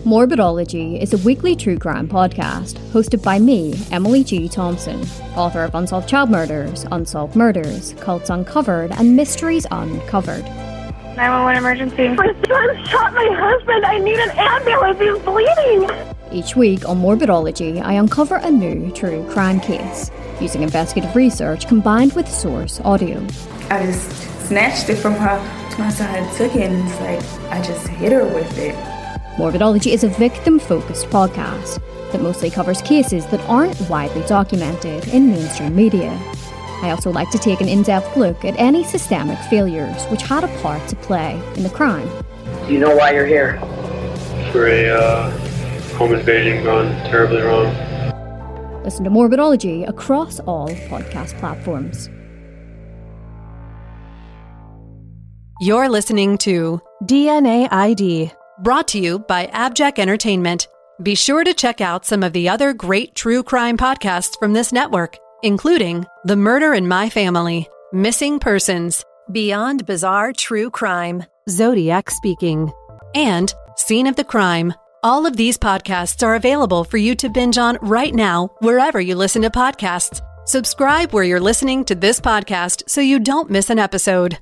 Morbidology is a weekly true crime podcast hosted by me, Emily G. Thompson, author of Unsolved Child Murders, Unsolved Murders, Cults Uncovered, and Mysteries Uncovered. 911 emergency. My son shot my husband. I need an ambulance. He's bleeding. Each week on Morbidology, I uncover a new true crime case using investigative research combined with source audio. I just snatched it from her. My son took it and it's like I just hit her with it. Morbidology is a victim focused podcast that mostly covers cases that aren't widely documented in mainstream media. I also like to take an in depth look at any systemic failures which had a part to play in the crime. Do you know why you're here? For a uh, home invasion gone terribly wrong. Listen to Morbidology across all podcast platforms. You're listening to DNA ID Brought to you by Abject Entertainment. Be sure to check out some of the other great true crime podcasts from this network, including The Murder in My Family, Missing Persons, Beyond Bizarre True Crime, Zodiac Speaking, and Scene of the Crime. All of these podcasts are available for you to binge on right now, wherever you listen to podcasts. Subscribe where you're listening to this podcast so you don't miss an episode.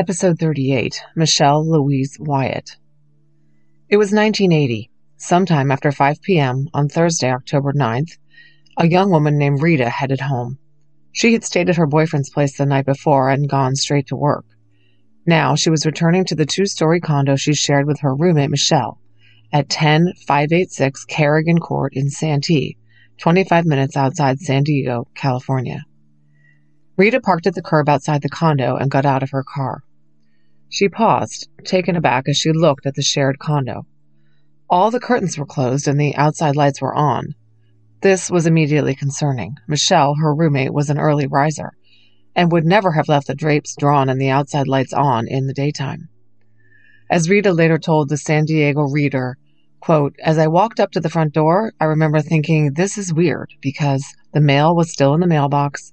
Episode 38 Michelle Louise Wyatt. It was 1980. Sometime after 5 p.m. on Thursday, October 9th, a young woman named Rita headed home. She had stayed at her boyfriend's place the night before and gone straight to work. Now she was returning to the two story condo she shared with her roommate Michelle at 10586 Kerrigan Court in Santee, 25 minutes outside San Diego, California. Rita parked at the curb outside the condo and got out of her car. She paused, taken aback as she looked at the shared condo. All the curtains were closed and the outside lights were on. This was immediately concerning. Michelle, her roommate, was an early riser and would never have left the drapes drawn and the outside lights on in the daytime. As Rita later told the San Diego Reader, quote, As I walked up to the front door, I remember thinking, this is weird because the mail was still in the mailbox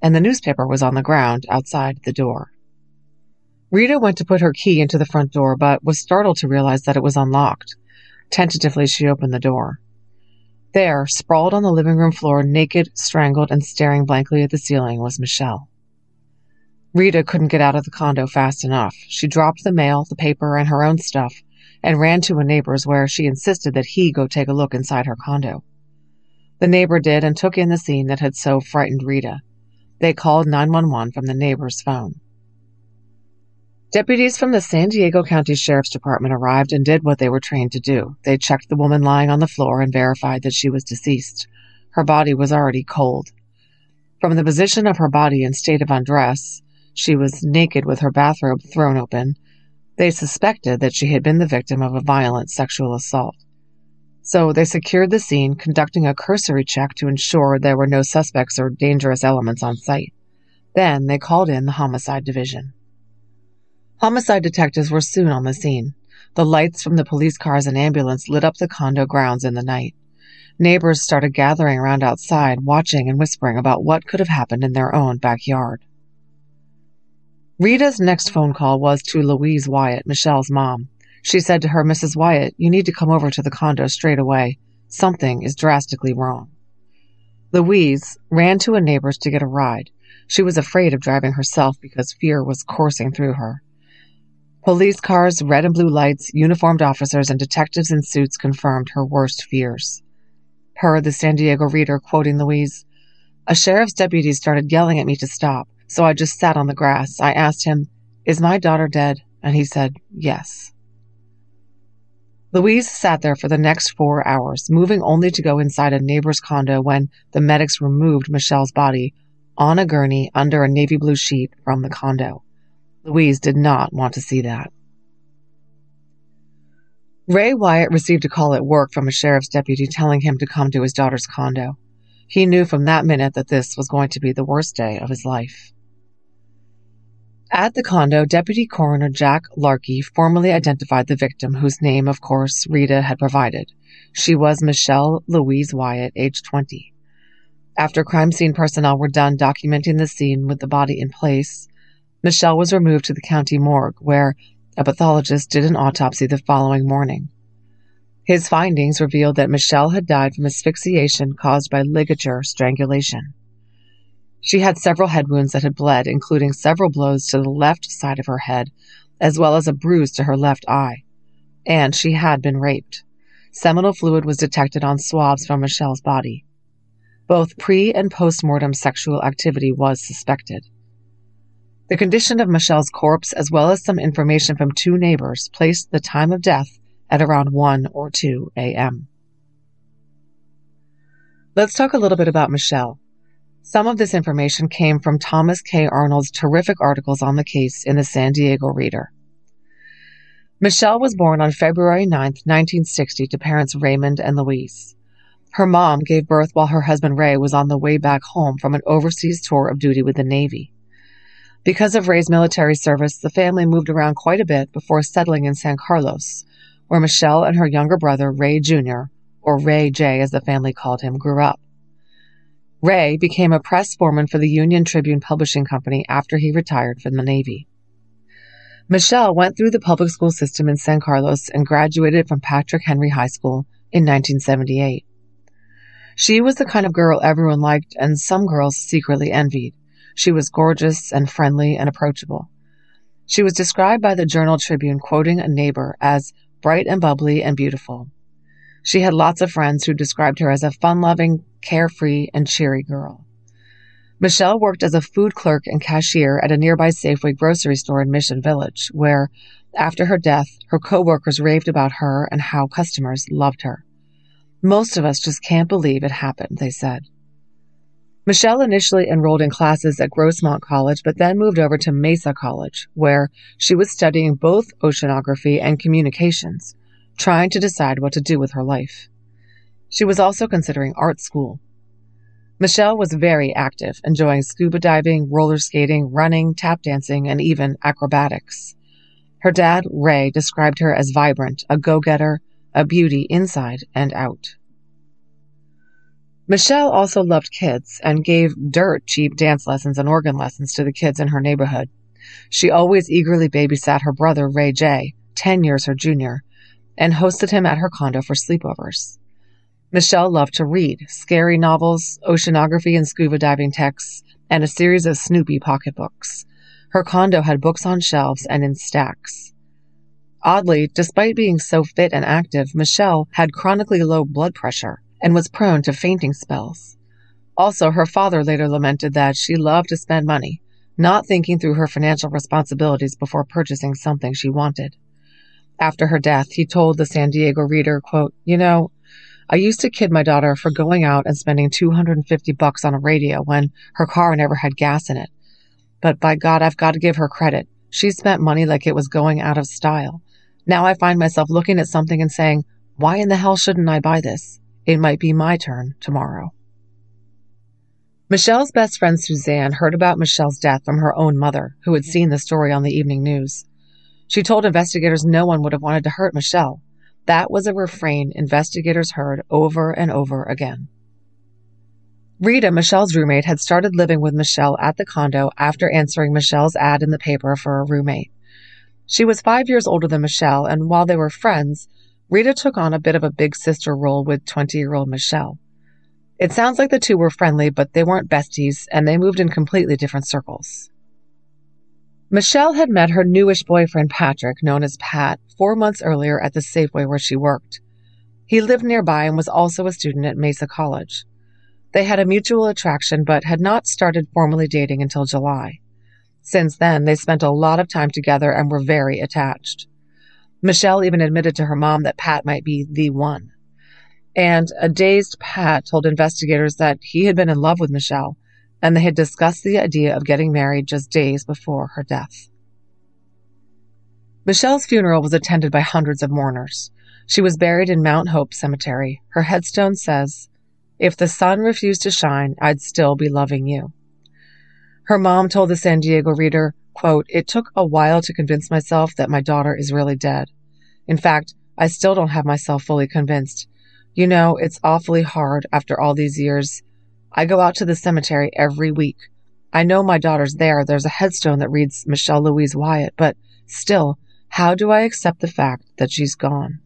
and the newspaper was on the ground outside the door. Rita went to put her key into the front door, but was startled to realize that it was unlocked. Tentatively, she opened the door. There, sprawled on the living room floor, naked, strangled, and staring blankly at the ceiling, was Michelle. Rita couldn't get out of the condo fast enough. She dropped the mail, the paper, and her own stuff, and ran to a neighbor's where she insisted that he go take a look inside her condo. The neighbor did and took in the scene that had so frightened Rita. They called 911 from the neighbor's phone. Deputies from the San Diego County Sheriff's Department arrived and did what they were trained to do. They checked the woman lying on the floor and verified that she was deceased. Her body was already cold. From the position of her body in state of undress, she was naked with her bathrobe thrown open. They suspected that she had been the victim of a violent sexual assault. So they secured the scene, conducting a cursory check to ensure there were no suspects or dangerous elements on site. Then they called in the homicide division. Homicide detectives were soon on the scene. The lights from the police cars and ambulance lit up the condo grounds in the night. Neighbors started gathering around outside, watching and whispering about what could have happened in their own backyard. Rita's next phone call was to Louise Wyatt, Michelle's mom. She said to her, Mrs. Wyatt, you need to come over to the condo straight away. Something is drastically wrong. Louise ran to a neighbor's to get a ride. She was afraid of driving herself because fear was coursing through her. Police cars, red and blue lights, uniformed officers, and detectives in suits confirmed her worst fears. Per the San Diego Reader quoting Louise, a sheriff's deputy started yelling at me to stop, so I just sat on the grass. I asked him, Is my daughter dead? And he said, Yes. Louise sat there for the next four hours, moving only to go inside a neighbor's condo when the medics removed Michelle's body on a gurney under a navy blue sheet from the condo. Louise did not want to see that. Ray Wyatt received a call at work from a sheriff's deputy telling him to come to his daughter's condo. He knew from that minute that this was going to be the worst day of his life. At the condo, Deputy Coroner Jack Larkey formally identified the victim, whose name, of course, Rita had provided. She was Michelle Louise Wyatt, age 20. After crime scene personnel were done documenting the scene with the body in place, Michelle was removed to the county morgue, where a pathologist did an autopsy the following morning. His findings revealed that Michelle had died from asphyxiation caused by ligature strangulation. She had several head wounds that had bled, including several blows to the left side of her head, as well as a bruise to her left eye. And she had been raped. Seminal fluid was detected on swabs from Michelle's body. Both pre and post mortem sexual activity was suspected. The condition of Michelle's corpse, as well as some information from two neighbors, placed the time of death at around 1 or 2 a.m. Let's talk a little bit about Michelle. Some of this information came from Thomas K. Arnold's terrific articles on the case in the San Diego Reader. Michelle was born on February 9, 1960, to parents Raymond and Louise. Her mom gave birth while her husband Ray was on the way back home from an overseas tour of duty with the Navy. Because of Ray's military service, the family moved around quite a bit before settling in San Carlos, where Michelle and her younger brother, Ray Jr., or Ray J as the family called him, grew up. Ray became a press foreman for the Union Tribune Publishing Company after he retired from the Navy. Michelle went through the public school system in San Carlos and graduated from Patrick Henry High School in 1978. She was the kind of girl everyone liked and some girls secretly envied. She was gorgeous and friendly and approachable. She was described by the Journal Tribune, quoting a neighbor, as bright and bubbly and beautiful. She had lots of friends who described her as a fun loving, carefree, and cheery girl. Michelle worked as a food clerk and cashier at a nearby Safeway grocery store in Mission Village, where, after her death, her coworkers raved about her and how customers loved her. Most of us just can't believe it happened, they said. Michelle initially enrolled in classes at Grossmont College, but then moved over to Mesa College, where she was studying both oceanography and communications, trying to decide what to do with her life. She was also considering art school. Michelle was very active, enjoying scuba diving, roller skating, running, tap dancing, and even acrobatics. Her dad, Ray, described her as vibrant, a go getter, a beauty inside and out. Michelle also loved kids and gave dirt cheap dance lessons and organ lessons to the kids in her neighborhood. She always eagerly babysat her brother, Ray J., 10 years her junior, and hosted him at her condo for sleepovers. Michelle loved to read scary novels, oceanography and scuba diving texts, and a series of Snoopy pocketbooks. Her condo had books on shelves and in stacks. Oddly, despite being so fit and active, Michelle had chronically low blood pressure and was prone to fainting spells. Also, her father later lamented that she loved to spend money, not thinking through her financial responsibilities before purchasing something she wanted. After her death, he told the San Diego Reader, quote, You know, I used to kid my daughter for going out and spending 250 bucks on a radio when her car never had gas in it. But by God, I've got to give her credit. She spent money like it was going out of style. Now I find myself looking at something and saying, why in the hell shouldn't I buy this? It might be my turn tomorrow. Michelle's best friend Suzanne heard about Michelle's death from her own mother, who had seen the story on the evening news. She told investigators no one would have wanted to hurt Michelle. That was a refrain investigators heard over and over again. Rita, Michelle's roommate, had started living with Michelle at the condo after answering Michelle's ad in the paper for a roommate. She was five years older than Michelle, and while they were friends, Rita took on a bit of a big sister role with 20 year old Michelle. It sounds like the two were friendly, but they weren't besties, and they moved in completely different circles. Michelle had met her newish boyfriend, Patrick, known as Pat, four months earlier at the Safeway where she worked. He lived nearby and was also a student at Mesa College. They had a mutual attraction, but had not started formally dating until July. Since then, they spent a lot of time together and were very attached. Michelle even admitted to her mom that Pat might be the one. And a dazed Pat told investigators that he had been in love with Michelle and they had discussed the idea of getting married just days before her death. Michelle's funeral was attended by hundreds of mourners. She was buried in Mount Hope Cemetery. Her headstone says, If the sun refused to shine, I'd still be loving you. Her mom told the San Diego Reader, quote, It took a while to convince myself that my daughter is really dead. In fact, I still don't have myself fully convinced. You know, it's awfully hard after all these years. I go out to the cemetery every week. I know my daughter's there. There's a headstone that reads Michelle Louise Wyatt, but still, how do I accept the fact that she's gone?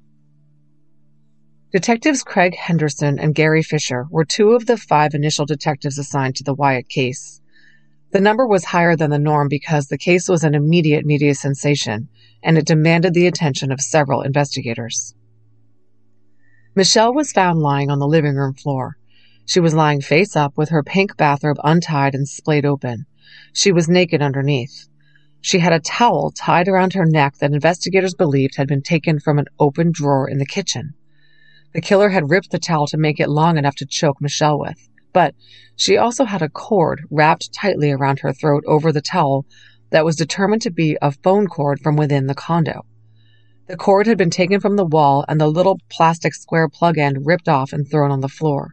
Detectives Craig Henderson and Gary Fisher were two of the five initial detectives assigned to the Wyatt case. The number was higher than the norm because the case was an immediate media sensation and it demanded the attention of several investigators. Michelle was found lying on the living room floor. She was lying face up with her pink bathrobe untied and splayed open. She was naked underneath. She had a towel tied around her neck that investigators believed had been taken from an open drawer in the kitchen. The killer had ripped the towel to make it long enough to choke Michelle with, but she also had a cord wrapped tightly around her throat over the towel that was determined to be a phone cord from within the condo. The cord had been taken from the wall and the little plastic square plug end ripped off and thrown on the floor.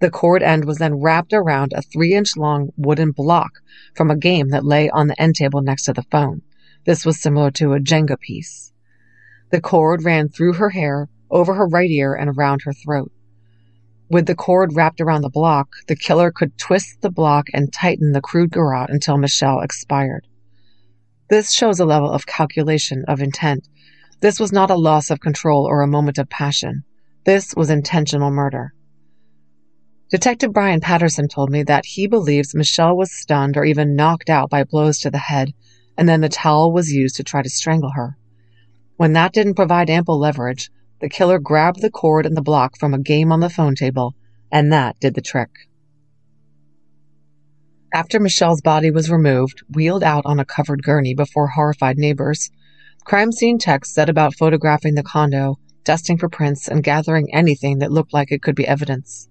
The cord end was then wrapped around a three inch long wooden block from a game that lay on the end table next to the phone. This was similar to a Jenga piece. The cord ran through her hair, over her right ear, and around her throat. With the cord wrapped around the block, the killer could twist the block and tighten the crude garrote until Michelle expired. This shows a level of calculation of intent. This was not a loss of control or a moment of passion. This was intentional murder. Detective Brian Patterson told me that he believes Michelle was stunned or even knocked out by blows to the head, and then the towel was used to try to strangle her. When that didn't provide ample leverage, the killer grabbed the cord and the block from a game on the phone table, and that did the trick. After Michelle's body was removed, wheeled out on a covered gurney before horrified neighbors, crime scene techs set about photographing the condo, dusting for prints, and gathering anything that looked like it could be evidence.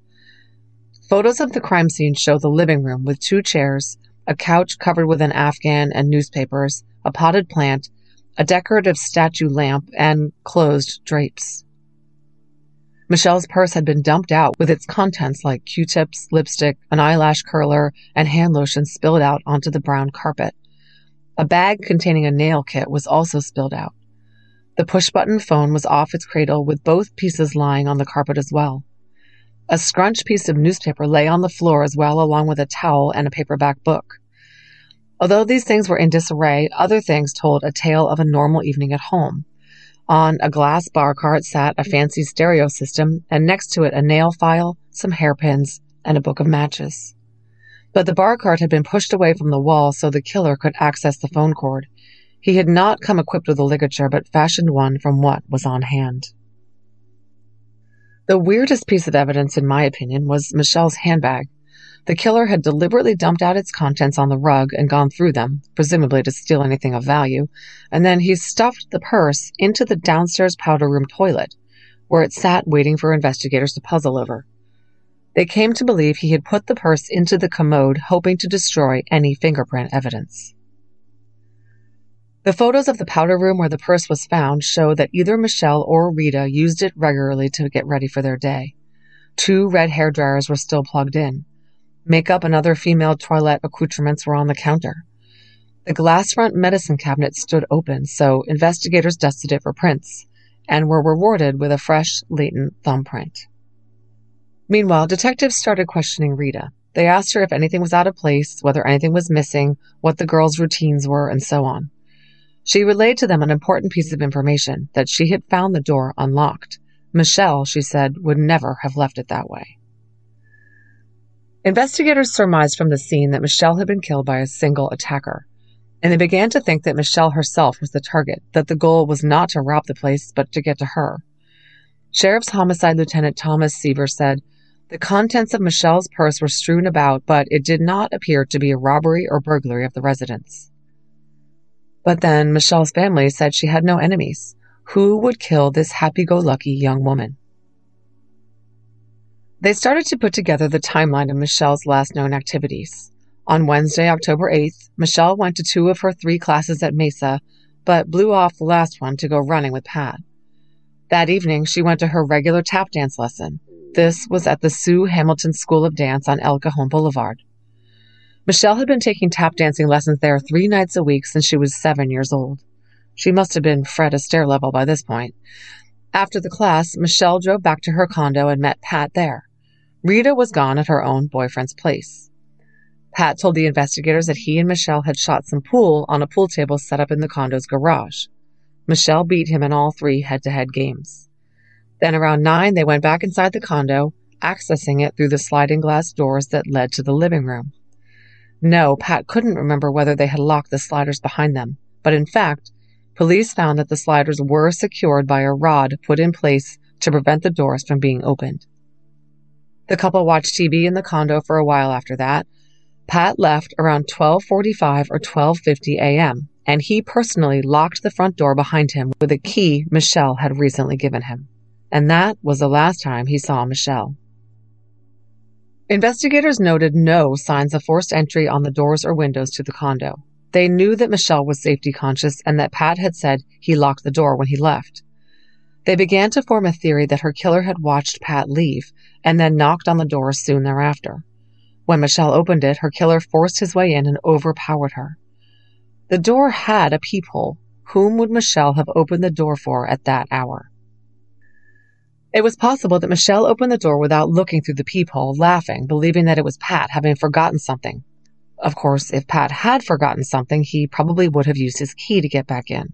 Photos of the crime scene show the living room with two chairs, a couch covered with an afghan and newspapers, a potted plant, a decorative statue lamp, and closed drapes. Michelle's purse had been dumped out with its contents like Q-tips, lipstick, an eyelash curler, and hand lotion spilled out onto the brown carpet. A bag containing a nail kit was also spilled out. The push-button phone was off its cradle with both pieces lying on the carpet as well. A scrunched piece of newspaper lay on the floor as well, along with a towel and a paperback book. Although these things were in disarray, other things told a tale of a normal evening at home. On a glass bar cart sat a fancy stereo system, and next to it a nail file, some hairpins, and a book of matches. But the bar cart had been pushed away from the wall so the killer could access the phone cord. He had not come equipped with a ligature, but fashioned one from what was on hand. The weirdest piece of evidence, in my opinion, was Michelle's handbag. The killer had deliberately dumped out its contents on the rug and gone through them, presumably to steal anything of value, and then he stuffed the purse into the downstairs powder room toilet, where it sat waiting for investigators to puzzle over. They came to believe he had put the purse into the commode, hoping to destroy any fingerprint evidence. The photos of the powder room where the purse was found show that either Michelle or Rita used it regularly to get ready for their day. Two red hair dryers were still plugged in. Makeup and other female toilet accoutrements were on the counter. The glass front medicine cabinet stood open, so investigators dusted it for prints and were rewarded with a fresh, latent thumbprint. Meanwhile, detectives started questioning Rita. They asked her if anything was out of place, whether anything was missing, what the girls' routines were, and so on. She relayed to them an important piece of information that she had found the door unlocked. Michelle, she said, would never have left it that way. Investigators surmised from the scene that Michelle had been killed by a single attacker, and they began to think that Michelle herself was the target, that the goal was not to rob the place, but to get to her. Sheriff's Homicide Lieutenant Thomas Seaver said, The contents of Michelle's purse were strewn about, but it did not appear to be a robbery or burglary of the residence. But then Michelle's family said she had no enemies. Who would kill this happy go lucky young woman? They started to put together the timeline of Michelle's last known activities. On Wednesday, October 8th, Michelle went to two of her three classes at Mesa, but blew off the last one to go running with Pat. That evening, she went to her regular tap dance lesson. This was at the Sue Hamilton School of Dance on El Cajon Boulevard. Michelle had been taking tap dancing lessons there three nights a week since she was seven years old. She must have been Fred Astaire level by this point. After the class, Michelle drove back to her condo and met Pat there. Rita was gone at her own boyfriend's place. Pat told the investigators that he and Michelle had shot some pool on a pool table set up in the condo's garage. Michelle beat him in all three head to head games. Then around nine, they went back inside the condo, accessing it through the sliding glass doors that led to the living room. No, Pat couldn't remember whether they had locked the sliders behind them, but in fact, police found that the sliders were secured by a rod put in place to prevent the doors from being opened. The couple watched TV in the condo for a while after that, Pat left around 12:45 or 12:50 a.m., and he personally locked the front door behind him with a key Michelle had recently given him. And that was the last time he saw Michelle. Investigators noted no signs of forced entry on the doors or windows to the condo. They knew that Michelle was safety conscious and that Pat had said he locked the door when he left. They began to form a theory that her killer had watched Pat leave and then knocked on the door soon thereafter. When Michelle opened it, her killer forced his way in and overpowered her. The door had a peephole. Whom would Michelle have opened the door for at that hour? It was possible that Michelle opened the door without looking through the peephole, laughing, believing that it was Pat having forgotten something. Of course, if Pat had forgotten something, he probably would have used his key to get back in.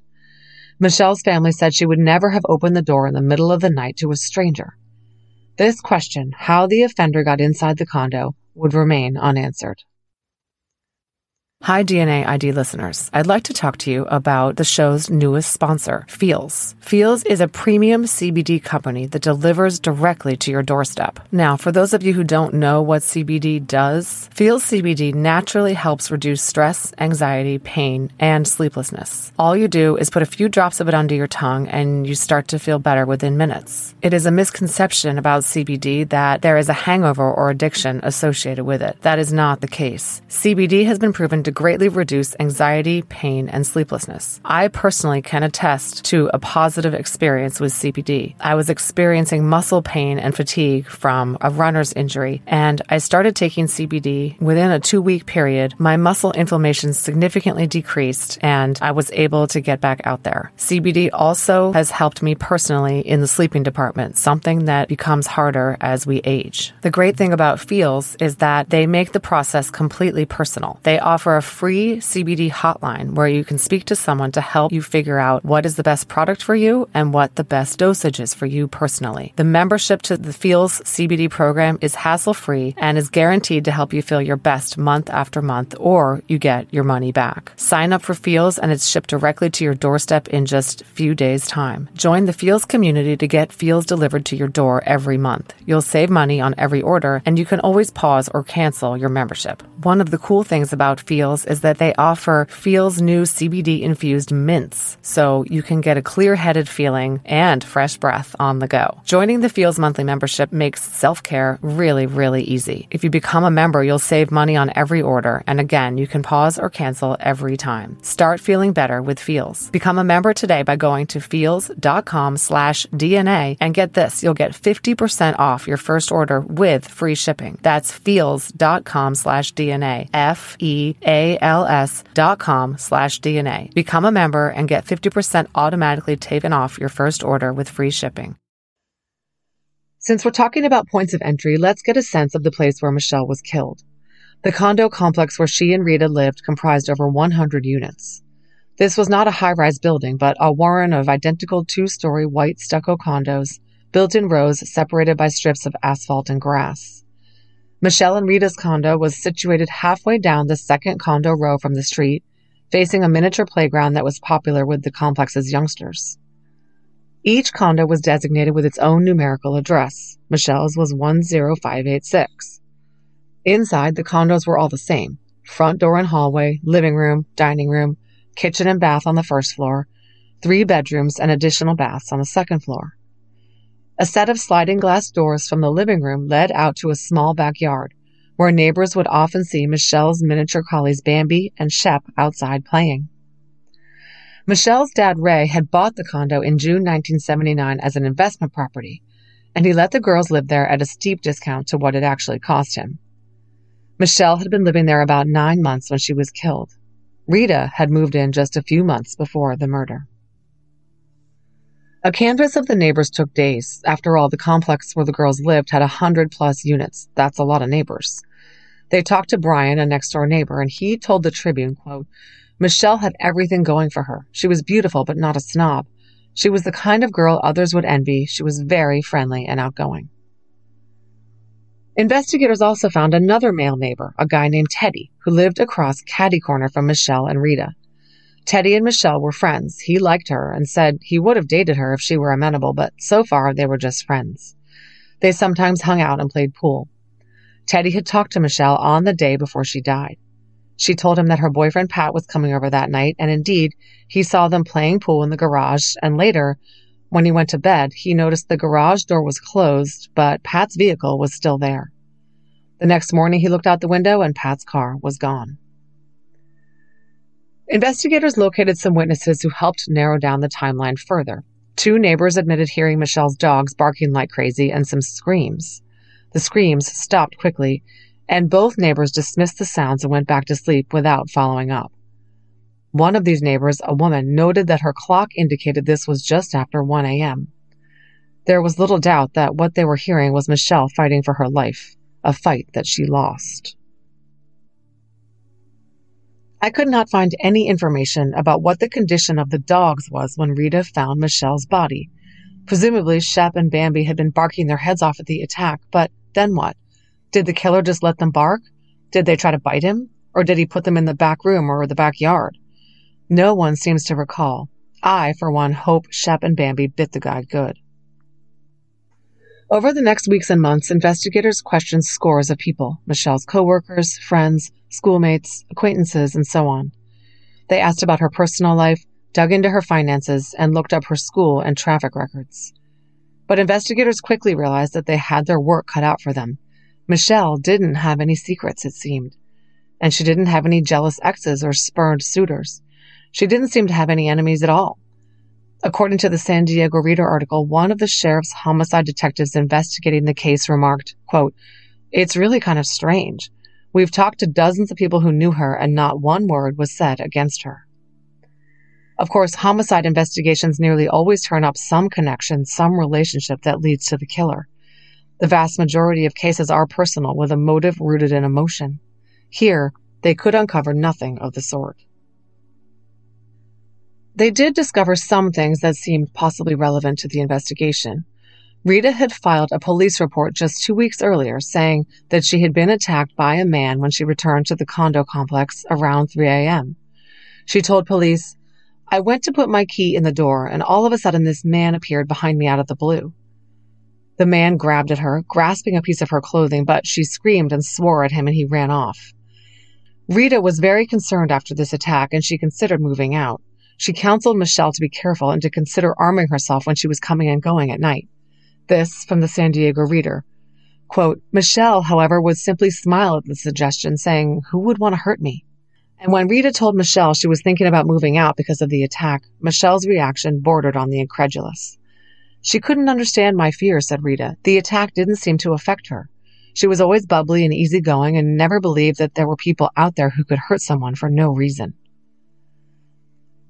Michelle's family said she would never have opened the door in the middle of the night to a stranger. This question, how the offender got inside the condo, would remain unanswered. Hi, DNA ID listeners. I'd like to talk to you about the show's newest sponsor, Feals. Feals is a premium CBD company that delivers directly to your doorstep. Now, for those of you who don't know what CBD does, Feals CBD naturally helps reduce stress, anxiety, pain, and sleeplessness. All you do is put a few drops of it under your tongue and you start to feel better within minutes. It is a misconception about CBD that there is a hangover or addiction associated with it. That is not the case. CBD has been proven to greatly reduce anxiety, pain, and sleeplessness. I personally can attest to a positive experience with CBD. I was experiencing muscle pain and fatigue from a runner's injury, and I started taking CBD within a two week period. My muscle inflammation significantly decreased, and I was able to get back out there. CBD also has helped me personally in the sleeping department, something that becomes harder as we age. The great thing about Feals is that they make the process completely personal. They offer free CBD hotline where you can speak to someone to help you figure out what is the best product for you and what the best dosage is for you personally. The membership to the Feals CBD program is hassle free and is guaranteed to help you feel your best month after month or you get your money back. Sign up for Feals and it's shipped directly to your doorstep in just a few days time. Join the Feals community to get Feals delivered to your door every month. You'll save money on every order and you can always pause or cancel your membership. One of the cool things about Is that they offer Feals new CBD infused mints, so you can get a clear headed feeling and fresh breath on the go. Joining the Feals monthly membership makes self care really, really easy. If you become a member, you'll save money on every order, and again, you can pause or cancel every time. Start feeling better with Feals. Become a member today by going to feals.com slash DNA and get this, you'll get 50% off your first order with free shipping. That's feals.com slash DNA. F E A als.com slash DNA. Become a member and get 50% automatically taken off your first order with free shipping. Since we're talking about points of entry, let's get a sense of the place where Michelle was killed. The condo complex where she and Rita lived comprised over 100 units. This was not a high rise building, but a warren of identical two story white stucco condos built in rows separated by strips of asphalt and grass. Michelle and Rita's condo was situated halfway down the second condo row from the street, facing a miniature playground that was popular with the complex's youngsters. Each condo was designated with its own numerical address. Michelle's was 10586. Inside, the condos were all the same front door and hallway, living room, dining room, kitchen and bath on the first floor, three bedrooms and additional baths on the second floor. A set of sliding glass doors from the living room led out to a small backyard where neighbors would often see Michelle's miniature collies Bambi and Shep outside playing. Michelle's dad Ray had bought the condo in June 1979 as an investment property, and he let the girls live there at a steep discount to what it actually cost him. Michelle had been living there about nine months when she was killed. Rita had moved in just a few months before the murder. A canvass of the neighbors took days. After all, the complex where the girls lived had a hundred plus units. That's a lot of neighbors. They talked to Brian, a next door neighbor, and he told the Tribune, quote, Michelle had everything going for her. She was beautiful, but not a snob. She was the kind of girl others would envy. She was very friendly and outgoing. Investigators also found another male neighbor, a guy named Teddy, who lived across caddy corner from Michelle and Rita. Teddy and Michelle were friends. He liked her and said he would have dated her if she were amenable, but so far they were just friends. They sometimes hung out and played pool. Teddy had talked to Michelle on the day before she died. She told him that her boyfriend Pat was coming over that night, and indeed, he saw them playing pool in the garage, and later, when he went to bed, he noticed the garage door was closed, but Pat's vehicle was still there. The next morning, he looked out the window and Pat's car was gone. Investigators located some witnesses who helped narrow down the timeline further. Two neighbors admitted hearing Michelle's dogs barking like crazy and some screams. The screams stopped quickly, and both neighbors dismissed the sounds and went back to sleep without following up. One of these neighbors, a woman, noted that her clock indicated this was just after 1 a.m. There was little doubt that what they were hearing was Michelle fighting for her life, a fight that she lost. I could not find any information about what the condition of the dogs was when Rita found Michelle's body. Presumably, Shep and Bambi had been barking their heads off at the attack, but then what? Did the killer just let them bark? Did they try to bite him? Or did he put them in the back room or the backyard? No one seems to recall. I, for one, hope Shep and Bambi bit the guy good. Over the next weeks and months, investigators questioned scores of people Michelle's coworkers, friends, schoolmates, acquaintances, and so on. They asked about her personal life, dug into her finances, and looked up her school and traffic records. But investigators quickly realized that they had their work cut out for them. Michelle didn't have any secrets, it seemed. And she didn't have any jealous exes or spurned suitors. She didn't seem to have any enemies at all. According to the San Diego Reader article, one of the sheriff's homicide detectives investigating the case remarked, quote, It's really kind of strange. We've talked to dozens of people who knew her and not one word was said against her. Of course, homicide investigations nearly always turn up some connection, some relationship that leads to the killer. The vast majority of cases are personal with a motive rooted in emotion. Here, they could uncover nothing of the sort. They did discover some things that seemed possibly relevant to the investigation. Rita had filed a police report just two weeks earlier saying that she had been attacked by a man when she returned to the condo complex around 3 a.m. She told police, I went to put my key in the door, and all of a sudden this man appeared behind me out of the blue. The man grabbed at her, grasping a piece of her clothing, but she screamed and swore at him and he ran off. Rita was very concerned after this attack and she considered moving out. She counseled Michelle to be careful and to consider arming herself when she was coming and going at night. This from the San Diego Reader. Quote, Michelle, however, would simply smile at the suggestion, saying, Who would want to hurt me? And when Rita told Michelle she was thinking about moving out because of the attack, Michelle's reaction bordered on the incredulous. She couldn't understand my fear, said Rita. The attack didn't seem to affect her. She was always bubbly and easygoing and never believed that there were people out there who could hurt someone for no reason.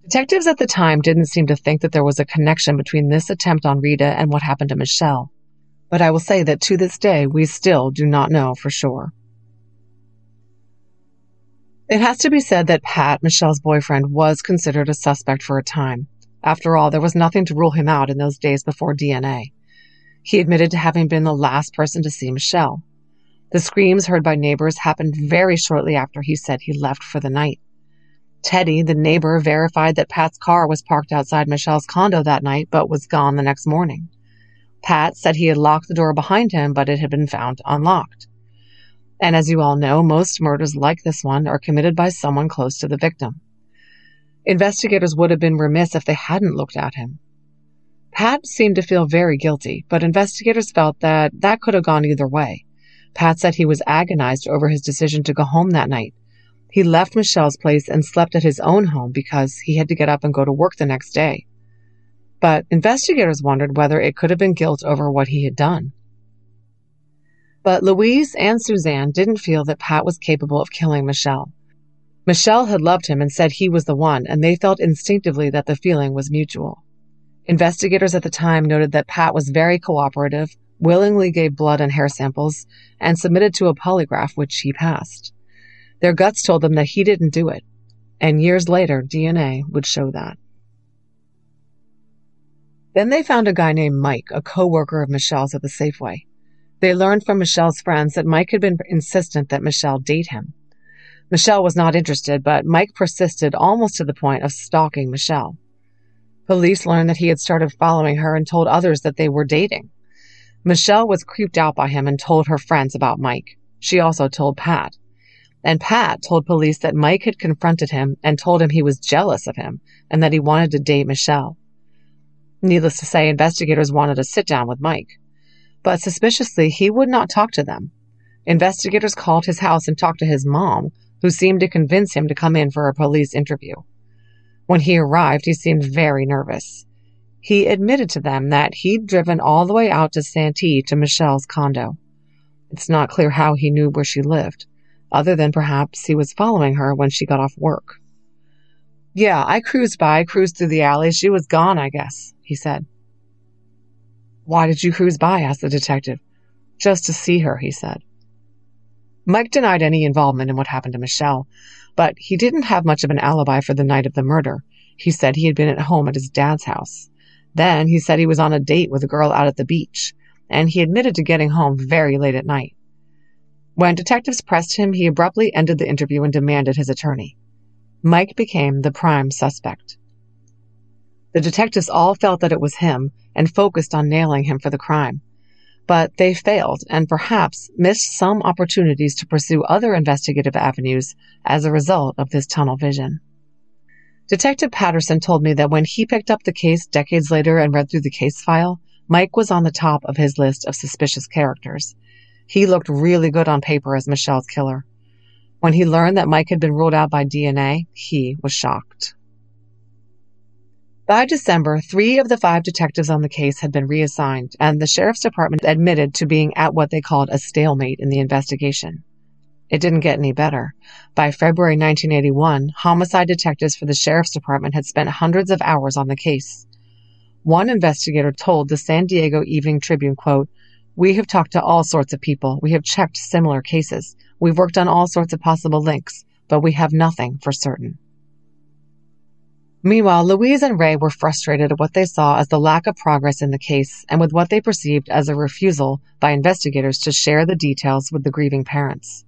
Detectives at the time didn't seem to think that there was a connection between this attempt on Rita and what happened to Michelle. But I will say that to this day, we still do not know for sure. It has to be said that Pat, Michelle's boyfriend, was considered a suspect for a time. After all, there was nothing to rule him out in those days before DNA. He admitted to having been the last person to see Michelle. The screams heard by neighbors happened very shortly after he said he left for the night. Teddy, the neighbor, verified that Pat's car was parked outside Michelle's condo that night, but was gone the next morning. Pat said he had locked the door behind him, but it had been found unlocked. And as you all know, most murders like this one are committed by someone close to the victim. Investigators would have been remiss if they hadn't looked at him. Pat seemed to feel very guilty, but investigators felt that that could have gone either way. Pat said he was agonized over his decision to go home that night. He left Michelle's place and slept at his own home because he had to get up and go to work the next day. But investigators wondered whether it could have been guilt over what he had done. But Louise and Suzanne didn't feel that Pat was capable of killing Michelle. Michelle had loved him and said he was the one, and they felt instinctively that the feeling was mutual. Investigators at the time noted that Pat was very cooperative, willingly gave blood and hair samples, and submitted to a polygraph, which he passed. Their guts told them that he didn't do it, and years later, DNA would show that. Then they found a guy named Mike, a co-worker of Michelle's at the Safeway. They learned from Michelle's friends that Mike had been insistent that Michelle date him. Michelle was not interested, but Mike persisted almost to the point of stalking Michelle. Police learned that he had started following her and told others that they were dating. Michelle was creeped out by him and told her friends about Mike. She also told Pat. And Pat told police that Mike had confronted him and told him he was jealous of him and that he wanted to date Michelle. Needless to say, investigators wanted to sit down with Mike. But suspiciously, he would not talk to them. Investigators called his house and talked to his mom, who seemed to convince him to come in for a police interview. When he arrived, he seemed very nervous. He admitted to them that he'd driven all the way out to Santee to Michelle's condo. It's not clear how he knew where she lived, other than perhaps he was following her when she got off work. Yeah, I cruised by, cruised through the alley. She was gone, I guess, he said. Why did you cruise by? asked the detective. Just to see her, he said. Mike denied any involvement in what happened to Michelle, but he didn't have much of an alibi for the night of the murder. He said he had been at home at his dad's house. Then he said he was on a date with a girl out at the beach, and he admitted to getting home very late at night. When detectives pressed him, he abruptly ended the interview and demanded his attorney. Mike became the prime suspect. The detectives all felt that it was him and focused on nailing him for the crime but they failed and perhaps missed some opportunities to pursue other investigative avenues as a result of this tunnel vision. Detective Patterson told me that when he picked up the case decades later and read through the case file, Mike was on the top of his list of suspicious characters. He looked really good on paper as Michelle's killer. When he learned that Mike had been ruled out by DNA, he was shocked. By December, three of the five detectives on the case had been reassigned, and the sheriff's department admitted to being at what they called a stalemate in the investigation. It didn't get any better. By February 1981, homicide detectives for the sheriff's department had spent hundreds of hours on the case. One investigator told the San Diego Evening Tribune, quote, We have talked to all sorts of people. We have checked similar cases. We've worked on all sorts of possible links, but we have nothing for certain. Meanwhile, Louise and Ray were frustrated at what they saw as the lack of progress in the case and with what they perceived as a refusal by investigators to share the details with the grieving parents.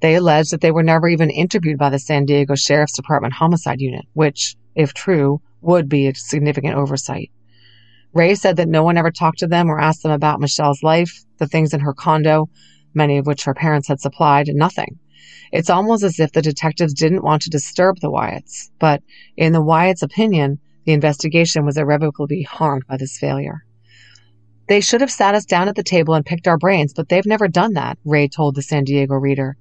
They alleged that they were never even interviewed by the San Diego Sheriff's Department Homicide Unit, which, if true, would be a significant oversight. Ray said that no one ever talked to them or asked them about Michelle's life, the things in her condo, many of which her parents had supplied, nothing. It's almost as if the detectives didn't want to disturb the Wyatts, but in the Wyatts' opinion, the investigation was irrevocably harmed by this failure. They should have sat us down at the table and picked our brains, but they've never done that, Ray told the San Diego Reader.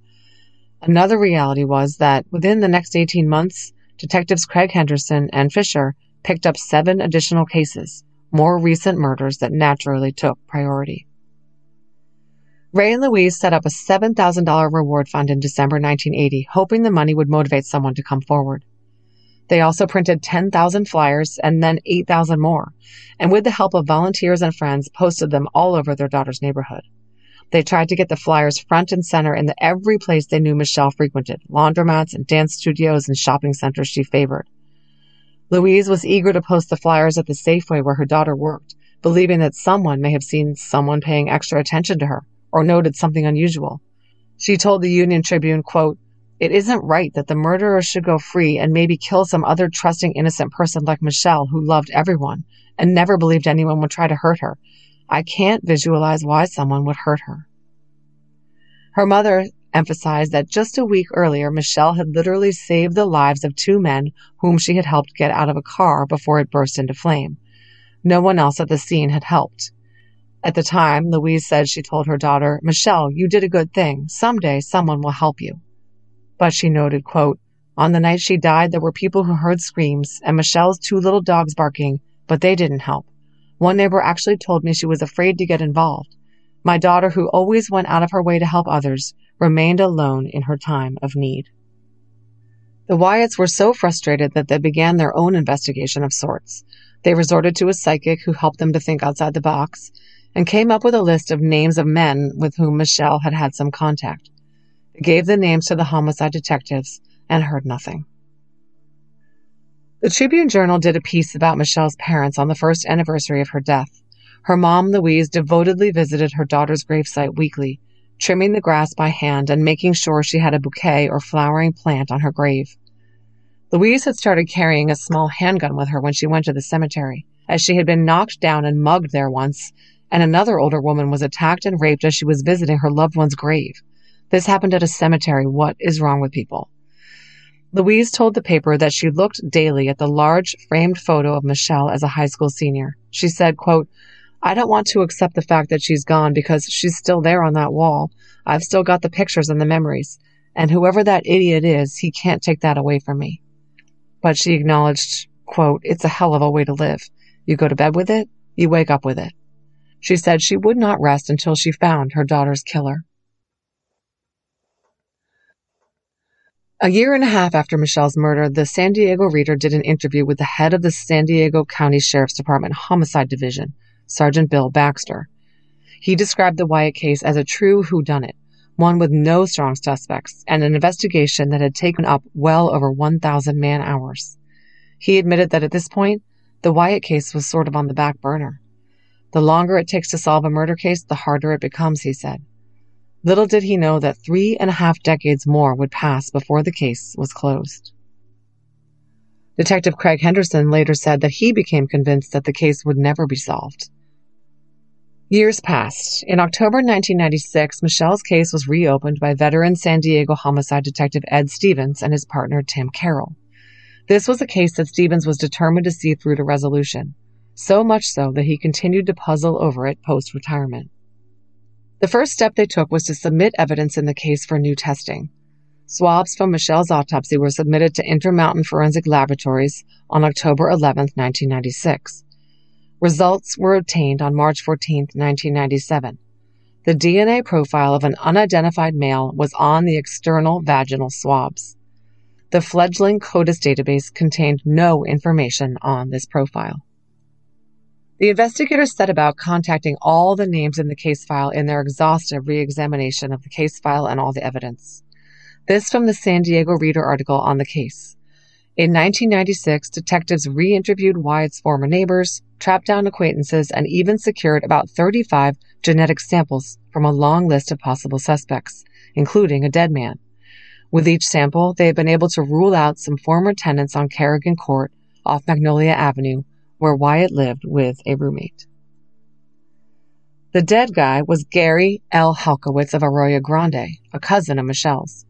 Another reality was that within the next 18 months, detectives Craig Henderson and Fisher picked up seven additional cases, more recent murders that naturally took priority. Ray and Louise set up a $7,000 reward fund in December 1980, hoping the money would motivate someone to come forward. They also printed 10,000 flyers and then 8,000 more, and with the help of volunteers and friends, posted them all over their daughter's neighborhood. They tried to get the flyers front and center in the every place they knew Michelle frequented, laundromats and dance studios and shopping centers she favored. Louise was eager to post the flyers at the Safeway where her daughter worked, believing that someone may have seen someone paying extra attention to her or noted something unusual. She told the Union Tribune, quote, it isn't right that the murderer should go free and maybe kill some other trusting innocent person like Michelle who loved everyone and never believed anyone would try to hurt her. I can't visualize why someone would hurt her. Her mother emphasized that just a week earlier, Michelle had literally saved the lives of two men whom she had helped get out of a car before it burst into flame. No one else at the scene had helped. At the time, Louise said she told her daughter, Michelle, you did a good thing. Someday someone will help you. But she noted, quote, on the night she died, there were people who heard screams and Michelle's two little dogs barking, but they didn't help. One neighbor actually told me she was afraid to get involved. My daughter, who always went out of her way to help others, remained alone in her time of need. The Wyatts were so frustrated that they began their own investigation of sorts. They resorted to a psychic who helped them to think outside the box and came up with a list of names of men with whom Michelle had had some contact. They gave the names to the homicide detectives and heard nothing. The Tribune Journal did a piece about Michelle's parents on the first anniversary of her death. Her mom, Louise, devotedly visited her daughter's gravesite weekly, trimming the grass by hand and making sure she had a bouquet or flowering plant on her grave. Louise had started carrying a small handgun with her when she went to the cemetery, as she had been knocked down and mugged there once, and another older woman was attacked and raped as she was visiting her loved one's grave. This happened at a cemetery. What is wrong with people? Louise told the paper that she looked daily at the large framed photo of Michelle as a high school senior. She said, quote, I don't want to accept the fact that she's gone because she's still there on that wall. I've still got the pictures and the memories. And whoever that idiot is, he can't take that away from me. But she acknowledged, quote, it's a hell of a way to live. You go to bed with it, you wake up with it. She said she would not rest until she found her daughter's killer. A year and a half after Michelle's murder, the San Diego Reader did an interview with the head of the San Diego County Sheriff's Department Homicide Division, Sergeant Bill Baxter. He described the Wyatt case as a true whodunit, one with no strong suspects, and an investigation that had taken up well over 1,000 man hours. He admitted that at this point, the Wyatt case was sort of on the back burner. The longer it takes to solve a murder case, the harder it becomes, he said. Little did he know that three and a half decades more would pass before the case was closed. Detective Craig Henderson later said that he became convinced that the case would never be solved. Years passed. In October 1996, Michelle's case was reopened by veteran San Diego homicide detective Ed Stevens and his partner Tim Carroll. This was a case that Stevens was determined to see through to resolution, so much so that he continued to puzzle over it post retirement. The first step they took was to submit evidence in the case for new testing. Swabs from Michelle's autopsy were submitted to Intermountain Forensic Laboratories on October 11, 1996. Results were obtained on March 14, 1997. The DNA profile of an unidentified male was on the external vaginal swabs. The fledgling CODIS database contained no information on this profile. The investigators set about contacting all the names in the case file in their exhaustive re-examination of the case file and all the evidence. This from the San Diego Reader article on the case. In 1996, detectives re-interviewed Wyatt's former neighbors, trapped down acquaintances, and even secured about 35 genetic samples from a long list of possible suspects, including a dead man. With each sample, they have been able to rule out some former tenants on Kerrigan Court off Magnolia Avenue where Wyatt lived with a roommate. The dead guy was Gary L. Halkowitz of Arroyo Grande, a cousin of Michelle's.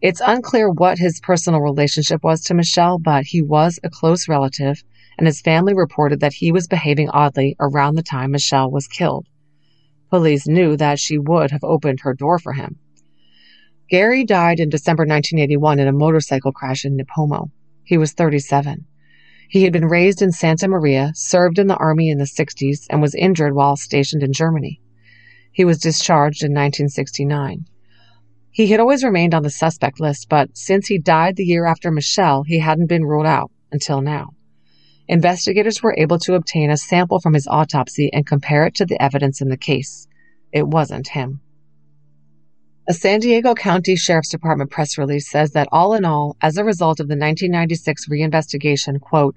It's unclear what his personal relationship was to Michelle, but he was a close relative, and his family reported that he was behaving oddly around the time Michelle was killed. Police knew that she would have opened her door for him. Gary died in December 1981 in a motorcycle crash in Nipomo. He was 37. He had been raised in Santa Maria, served in the Army in the 60s, and was injured while stationed in Germany. He was discharged in 1969. He had always remained on the suspect list, but since he died the year after Michelle, he hadn't been ruled out until now. Investigators were able to obtain a sample from his autopsy and compare it to the evidence in the case. It wasn't him. A San Diego County Sheriff's Department press release says that all in all, as a result of the 1996 reinvestigation, quote,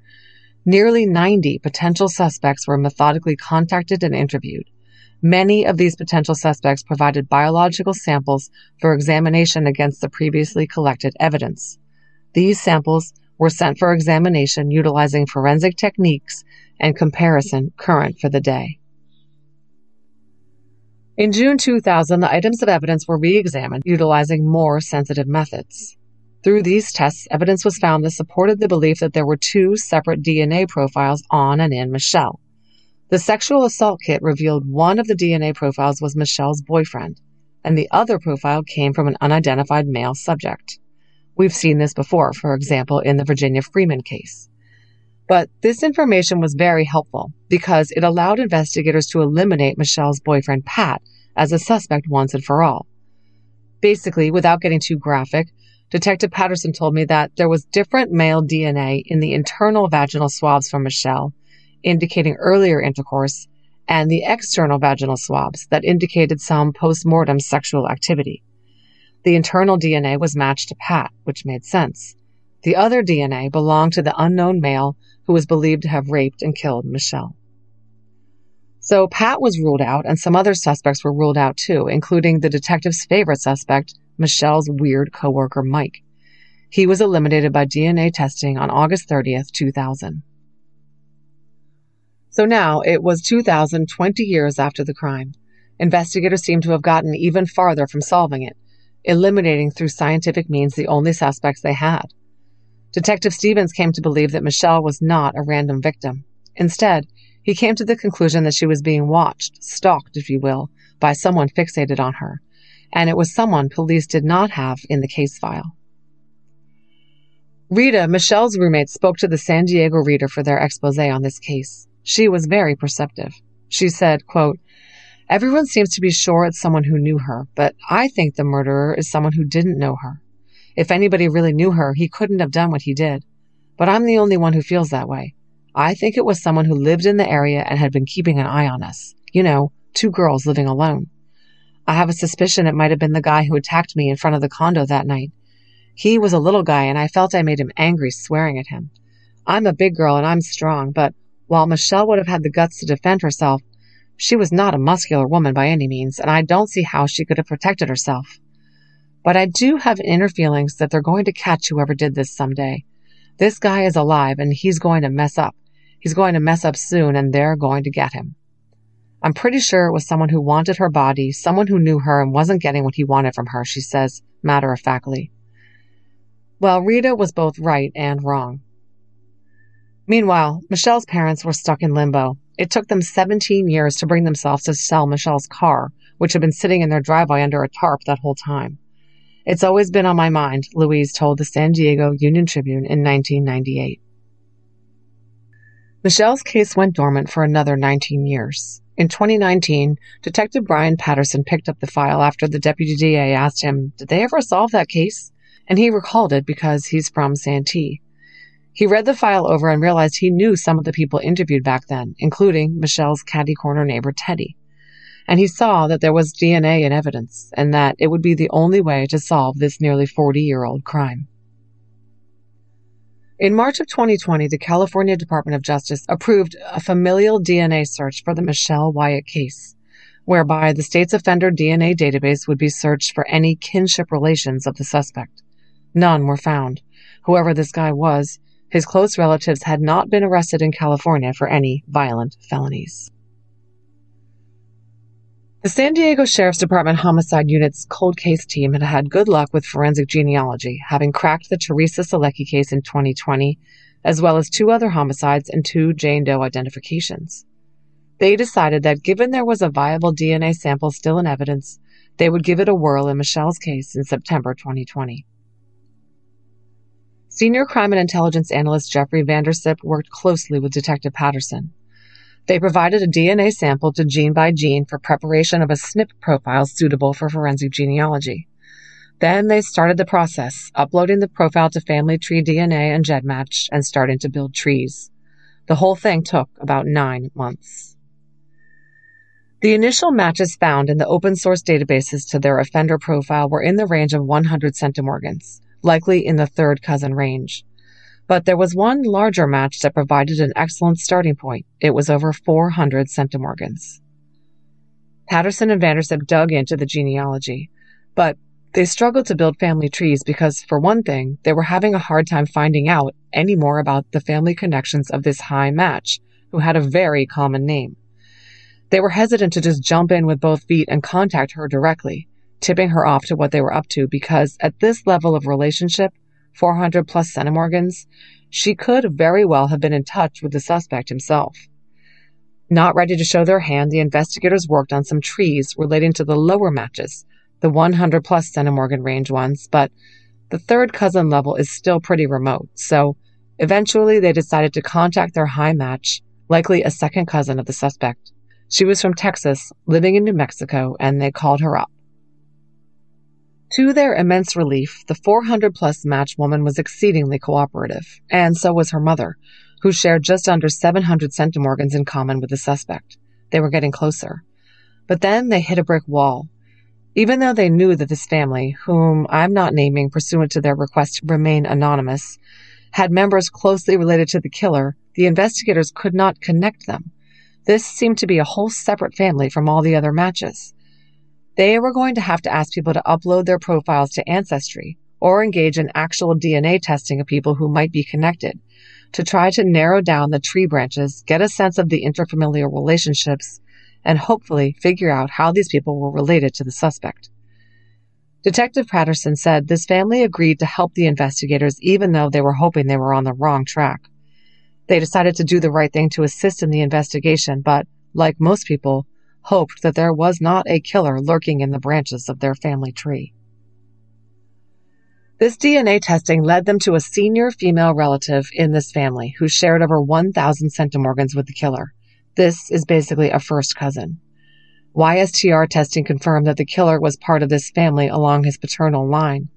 nearly 90 potential suspects were methodically contacted and interviewed. Many of these potential suspects provided biological samples for examination against the previously collected evidence. These samples were sent for examination utilizing forensic techniques and comparison current for the day. In June 2000, the items of evidence were re examined utilizing more sensitive methods. Through these tests, evidence was found that supported the belief that there were two separate DNA profiles on and in Michelle. The sexual assault kit revealed one of the DNA profiles was Michelle's boyfriend, and the other profile came from an unidentified male subject. We've seen this before, for example, in the Virginia Freeman case. But this information was very helpful because it allowed investigators to eliminate Michelle's boyfriend, Pat, as a suspect once and for all. Basically, without getting too graphic, Detective Patterson told me that there was different male DNA in the internal vaginal swabs from Michelle indicating earlier intercourse, and the external vaginal swabs that indicated some post-mortem sexual activity. The internal DNA was matched to Pat, which made sense. The other DNA belonged to the unknown male who was believed to have raped and killed Michelle. So Pat was ruled out, and some other suspects were ruled out too, including the detective's favorite suspect, Michelle's weird coworker Mike. He was eliminated by DNA testing on August 30th, 2000. So now it was 2020 years after the crime. Investigators seem to have gotten even farther from solving it, eliminating through scientific means the only suspects they had. Detective Stevens came to believe that Michelle was not a random victim. Instead, he came to the conclusion that she was being watched, stalked, if you will, by someone fixated on her, and it was someone police did not have in the case file. Rita, Michelle's roommate, spoke to the San Diego Reader for their expose on this case. She was very perceptive. She said, quote, Everyone seems to be sure it's someone who knew her, but I think the murderer is someone who didn't know her. If anybody really knew her, he couldn't have done what he did. But I'm the only one who feels that way. I think it was someone who lived in the area and had been keeping an eye on us. You know, two girls living alone. I have a suspicion it might have been the guy who attacked me in front of the condo that night. He was a little guy and I felt I made him angry swearing at him. I'm a big girl and I'm strong, but while Michelle would have had the guts to defend herself, she was not a muscular woman by any means, and I don't see how she could have protected herself. But I do have inner feelings that they're going to catch whoever did this someday. This guy is alive and he's going to mess up. He's going to mess up soon and they're going to get him. I'm pretty sure it was someone who wanted her body, someone who knew her and wasn't getting what he wanted from her, she says, matter of factly. Well, Rita was both right and wrong. Meanwhile, Michelle's parents were stuck in limbo. It took them 17 years to bring themselves to sell Michelle's car, which had been sitting in their driveway under a tarp that whole time. It's always been on my mind, Louise told the San Diego Union Tribune in 1998. Michelle's case went dormant for another 19 years. In 2019, Detective Brian Patterson picked up the file after the deputy DA asked him, Did they ever solve that case? And he recalled it because he's from Santee. He read the file over and realized he knew some of the people interviewed back then, including Michelle's caddy corner neighbor Teddy. And he saw that there was DNA in evidence and that it would be the only way to solve this nearly 40 year old crime. In March of 2020, the California Department of Justice approved a familial DNA search for the Michelle Wyatt case, whereby the state's offender DNA database would be searched for any kinship relations of the suspect. None were found. Whoever this guy was, his close relatives had not been arrested in California for any violent felonies. The San Diego Sheriff's Department Homicide Unit's cold case team had had good luck with forensic genealogy, having cracked the Teresa Selecki case in 2020, as well as two other homicides and two Jane Doe identifications. They decided that given there was a viable DNA sample still in evidence, they would give it a whirl in Michelle's case in September 2020. Senior crime and intelligence analyst Jeffrey Vandersip worked closely with Detective Patterson. They provided a DNA sample to Gene by Gene for preparation of a SNP profile suitable for forensic genealogy. Then they started the process, uploading the profile to Family Tree DNA and GEDmatch and starting to build trees. The whole thing took about nine months. The initial matches found in the open source databases to their offender profile were in the range of 100 centimorgans likely in the third cousin range. But there was one larger match that provided an excellent starting point. It was over 400 centimorgans. Patterson and Vandersip dug into the genealogy, but they struggled to build family trees because, for one thing, they were having a hard time finding out any more about the family connections of this high match, who had a very common name. They were hesitant to just jump in with both feet and contact her directly tipping her off to what they were up to because at this level of relationship, 400 plus centimorgans, she could very well have been in touch with the suspect himself. Not ready to show their hand, the investigators worked on some trees relating to the lower matches, the 100 plus centimorgan range ones, but the third cousin level is still pretty remote, so eventually they decided to contact their high match, likely a second cousin of the suspect. She was from Texas, living in New Mexico, and they called her up. To their immense relief, the 400 plus match woman was exceedingly cooperative, and so was her mother, who shared just under 700 centimorgans in common with the suspect. They were getting closer. But then they hit a brick wall. Even though they knew that this family, whom I'm not naming pursuant to their request to remain anonymous, had members closely related to the killer, the investigators could not connect them. This seemed to be a whole separate family from all the other matches. They were going to have to ask people to upload their profiles to Ancestry or engage in actual DNA testing of people who might be connected to try to narrow down the tree branches, get a sense of the interfamilial relationships, and hopefully figure out how these people were related to the suspect. Detective Patterson said this family agreed to help the investigators even though they were hoping they were on the wrong track. They decided to do the right thing to assist in the investigation, but, like most people, hoped that there was not a killer lurking in the branches of their family tree. This DNA testing led them to a senior female relative in this family who shared over 1,000 centimorgans with the killer. This is basically a first cousin. YSTR testing confirmed that the killer was part of this family along his paternal line.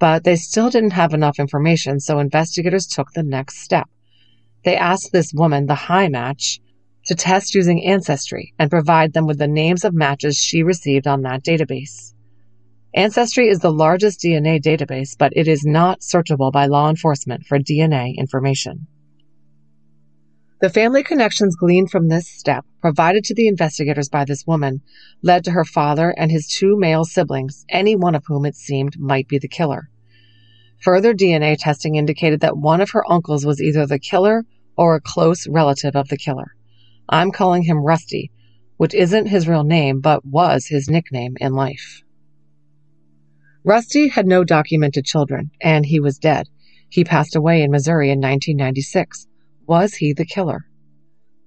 But they still didn't have enough information, so investigators took the next step. They asked this woman, the high match, to test using Ancestry and provide them with the names of matches she received on that database. Ancestry is the largest DNA database, but it is not searchable by law enforcement for DNA information. The family connections gleaned from this step, provided to the investigators by this woman, led to her father and his two male siblings, any one of whom it seemed might be the killer. Further DNA testing indicated that one of her uncles was either the killer or a close relative of the killer. I'm calling him Rusty, which isn't his real name, but was his nickname in life. Rusty had no documented children, and he was dead. He passed away in Missouri in 1996. Was he the killer?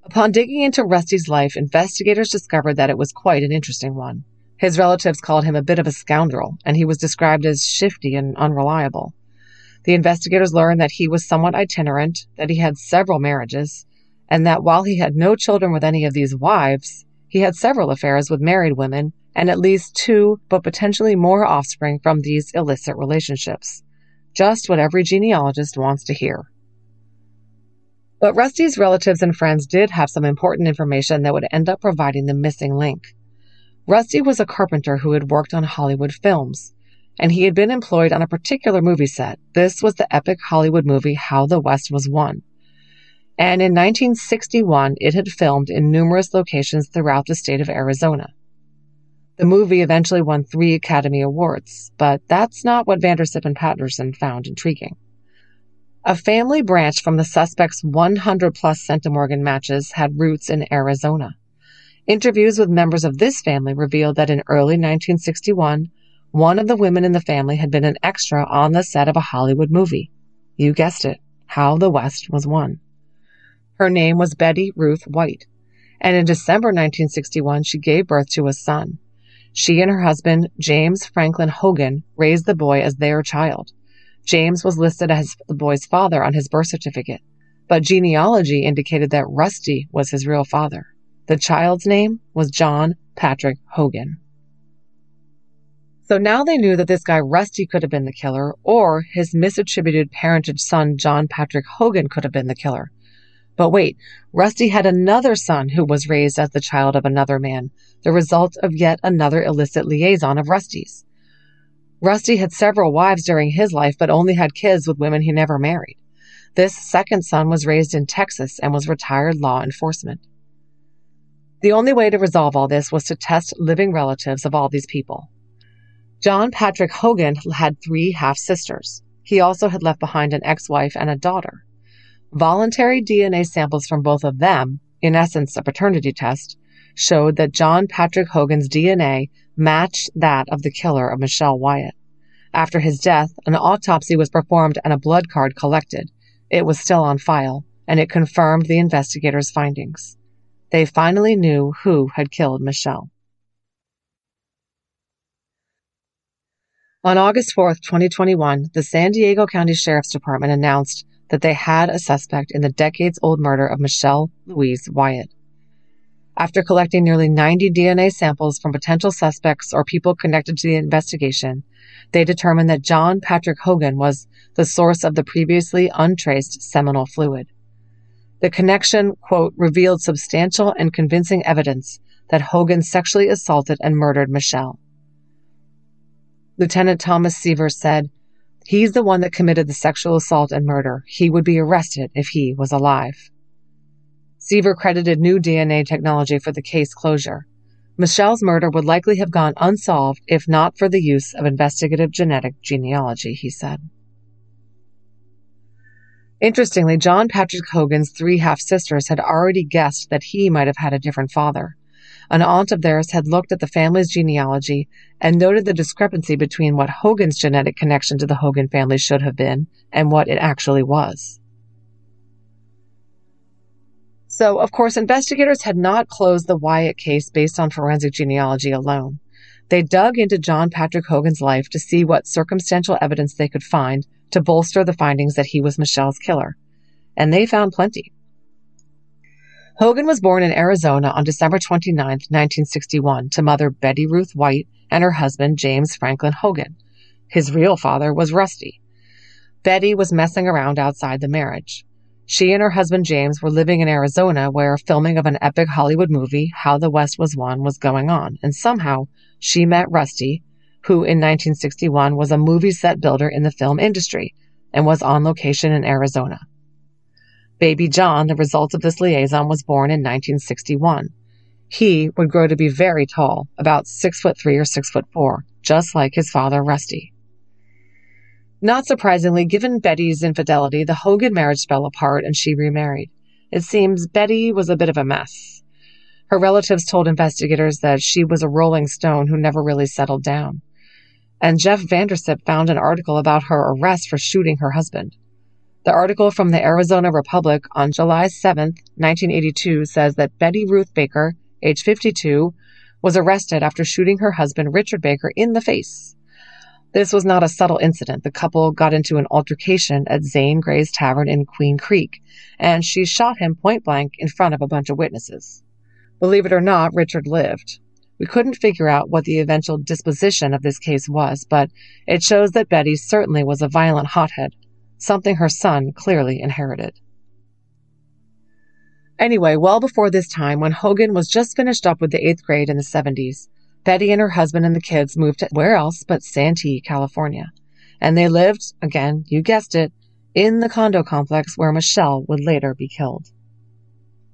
Upon digging into Rusty's life, investigators discovered that it was quite an interesting one. His relatives called him a bit of a scoundrel, and he was described as shifty and unreliable. The investigators learned that he was somewhat itinerant, that he had several marriages, and that while he had no children with any of these wives, he had several affairs with married women and at least two, but potentially more offspring from these illicit relationships. Just what every genealogist wants to hear. But Rusty's relatives and friends did have some important information that would end up providing the missing link. Rusty was a carpenter who had worked on Hollywood films, and he had been employed on a particular movie set. This was the epic Hollywood movie How the West Was Won. And in 1961, it had filmed in numerous locations throughout the state of Arizona. The movie eventually won three Academy Awards, but that's not what Vandersip and Patterson found intriguing. A family branch from the suspect's 100 plus centimorgan matches had roots in Arizona. Interviews with members of this family revealed that in early 1961, one of the women in the family had been an extra on the set of a Hollywood movie. You guessed it, How the West Was Won. Her name was Betty Ruth White, and in December 1961, she gave birth to a son. She and her husband, James Franklin Hogan, raised the boy as their child. James was listed as the boy's father on his birth certificate, but genealogy indicated that Rusty was his real father. The child's name was John Patrick Hogan. So now they knew that this guy Rusty could have been the killer, or his misattributed parentage son John Patrick Hogan could have been the killer. But wait, Rusty had another son who was raised as the child of another man, the result of yet another illicit liaison of Rusty's. Rusty had several wives during his life, but only had kids with women he never married. This second son was raised in Texas and was retired law enforcement. The only way to resolve all this was to test living relatives of all these people. John Patrick Hogan had three half sisters. He also had left behind an ex wife and a daughter. Voluntary DNA samples from both of them, in essence a paternity test, showed that John Patrick Hogan's DNA matched that of the killer of Michelle Wyatt. After his death, an autopsy was performed and a blood card collected. It was still on file, and it confirmed the investigators' findings. They finally knew who had killed Michelle. On August 4th, 2021, the San Diego County Sheriff's Department announced that they had a suspect in the decades old murder of Michelle Louise Wyatt. After collecting nearly 90 DNA samples from potential suspects or people connected to the investigation, they determined that John Patrick Hogan was the source of the previously untraced seminal fluid. The connection, quote, revealed substantial and convincing evidence that Hogan sexually assaulted and murdered Michelle. Lieutenant Thomas Seaver said, He's the one that committed the sexual assault and murder. He would be arrested if he was alive. Seaver credited new DNA technology for the case closure. Michelle's murder would likely have gone unsolved if not for the use of investigative genetic genealogy, he said. Interestingly, John Patrick Hogan's three half sisters had already guessed that he might have had a different father. An aunt of theirs had looked at the family's genealogy and noted the discrepancy between what Hogan's genetic connection to the Hogan family should have been and what it actually was. So, of course, investigators had not closed the Wyatt case based on forensic genealogy alone. They dug into John Patrick Hogan's life to see what circumstantial evidence they could find to bolster the findings that he was Michelle's killer. And they found plenty. Hogan was born in Arizona on December 29, 1961, to mother Betty Ruth White and her husband James Franklin Hogan. His real father was Rusty. Betty was messing around outside the marriage. She and her husband James were living in Arizona where filming of an epic Hollywood movie, How the West Was Won, was going on, and somehow she met Rusty, who in 1961 was a movie set builder in the film industry and was on location in Arizona. Baby John, the result of this liaison, was born in 1961. He would grow to be very tall, about six foot three or six foot four, just like his father, Rusty. Not surprisingly, given Betty's infidelity, the Hogan marriage fell apart and she remarried. It seems Betty was a bit of a mess. Her relatives told investigators that she was a rolling stone who never really settled down. And Jeff Vandersip found an article about her arrest for shooting her husband. The article from the Arizona Republic on July 7, 1982 says that Betty Ruth Baker, age 52, was arrested after shooting her husband Richard Baker in the face. This was not a subtle incident. The couple got into an altercation at Zane Grey's Tavern in Queen Creek, and she shot him point blank in front of a bunch of witnesses. Believe it or not, Richard lived. We couldn't figure out what the eventual disposition of this case was, but it shows that Betty certainly was a violent hothead something her son clearly inherited. Anyway, well before this time, when Hogan was just finished up with the eighth grade in the 70s, Betty and her husband and the kids moved to where else but Santee, California. And they lived, again, you guessed it, in the condo complex where Michelle would later be killed.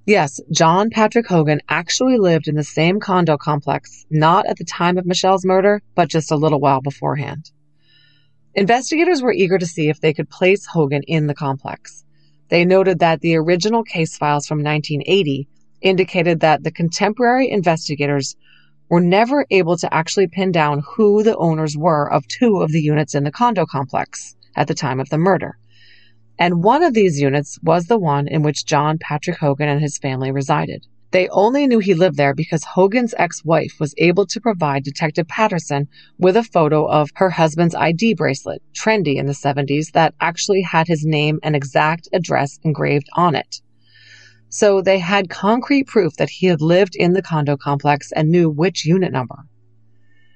Yes, John Patrick Hogan actually lived in the same condo complex, not at the time of Michelle's murder, but just a little while beforehand. Investigators were eager to see if they could place Hogan in the complex. They noted that the original case files from 1980 indicated that the contemporary investigators were never able to actually pin down who the owners were of two of the units in the condo complex at the time of the murder. And one of these units was the one in which John Patrick Hogan and his family resided. They only knew he lived there because Hogan's ex-wife was able to provide Detective Patterson with a photo of her husband's ID bracelet, trendy in the 70s, that actually had his name and exact address engraved on it. So they had concrete proof that he had lived in the condo complex and knew which unit number.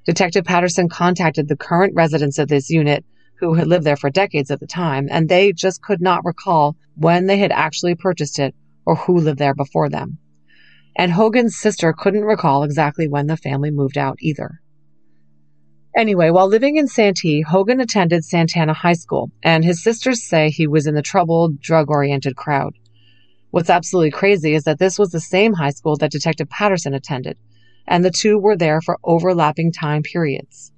Detective Patterson contacted the current residents of this unit who had lived there for decades at the time, and they just could not recall when they had actually purchased it or who lived there before them and Hogan's sister couldn't recall exactly when the family moved out either. Anyway, while living in Santee, Hogan attended Santana High School, and his sisters say he was in the troubled, drug oriented crowd. What's absolutely crazy is that this was the same high school that Detective Patterson attended, and the two were there for overlapping time periods.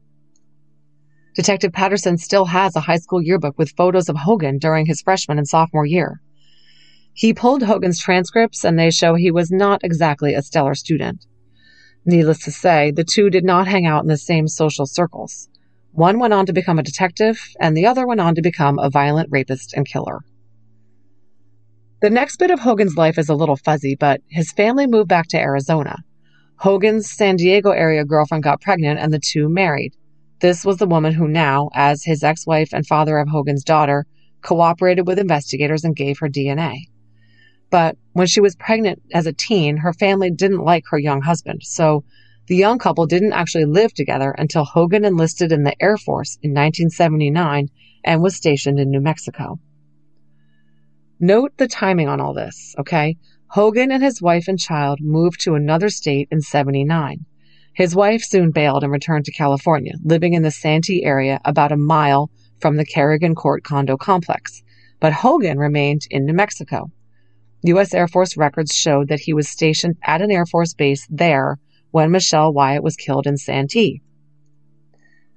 Detective Patterson still has a high school yearbook with photos of Hogan during his freshman and sophomore year. He pulled Hogan's transcripts, and they show he was not exactly a stellar student. Needless to say, the two did not hang out in the same social circles. One went on to become a detective, and the other went on to become a violent rapist and killer. The next bit of Hogan's life is a little fuzzy, but his family moved back to Arizona. Hogan's San Diego area girlfriend got pregnant and the two married. This was the woman who now, as his ex wife and father of Hogan's daughter, cooperated with investigators and gave her DNA. But when she was pregnant as a teen, her family didn't like her young husband, so the young couple didn't actually live together until Hogan enlisted in the Air Force in 1979 and was stationed in New Mexico. Note the timing on all this, okay? Hogan and his wife and child moved to another state in 79. His wife soon bailed and returned to California, living in the Santee area about a mile from the Kerrigan Court condo complex. But Hogan remained in New Mexico. U.S. Air Force records showed that he was stationed at an Air Force base there when Michelle Wyatt was killed in Santee.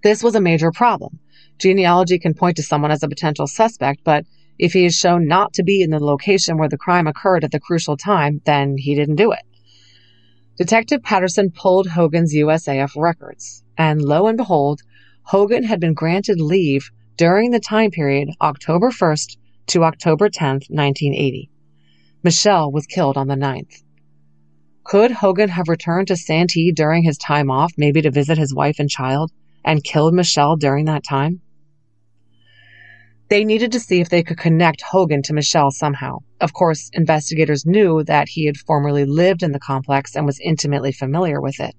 This was a major problem. Genealogy can point to someone as a potential suspect, but if he is shown not to be in the location where the crime occurred at the crucial time, then he didn't do it. Detective Patterson pulled Hogan's USAF records, and lo and behold, Hogan had been granted leave during the time period October 1st to October 10th, 1980. Michelle was killed on the 9th. Could Hogan have returned to Santee during his time off, maybe to visit his wife and child, and killed Michelle during that time? They needed to see if they could connect Hogan to Michelle somehow. Of course, investigators knew that he had formerly lived in the complex and was intimately familiar with it.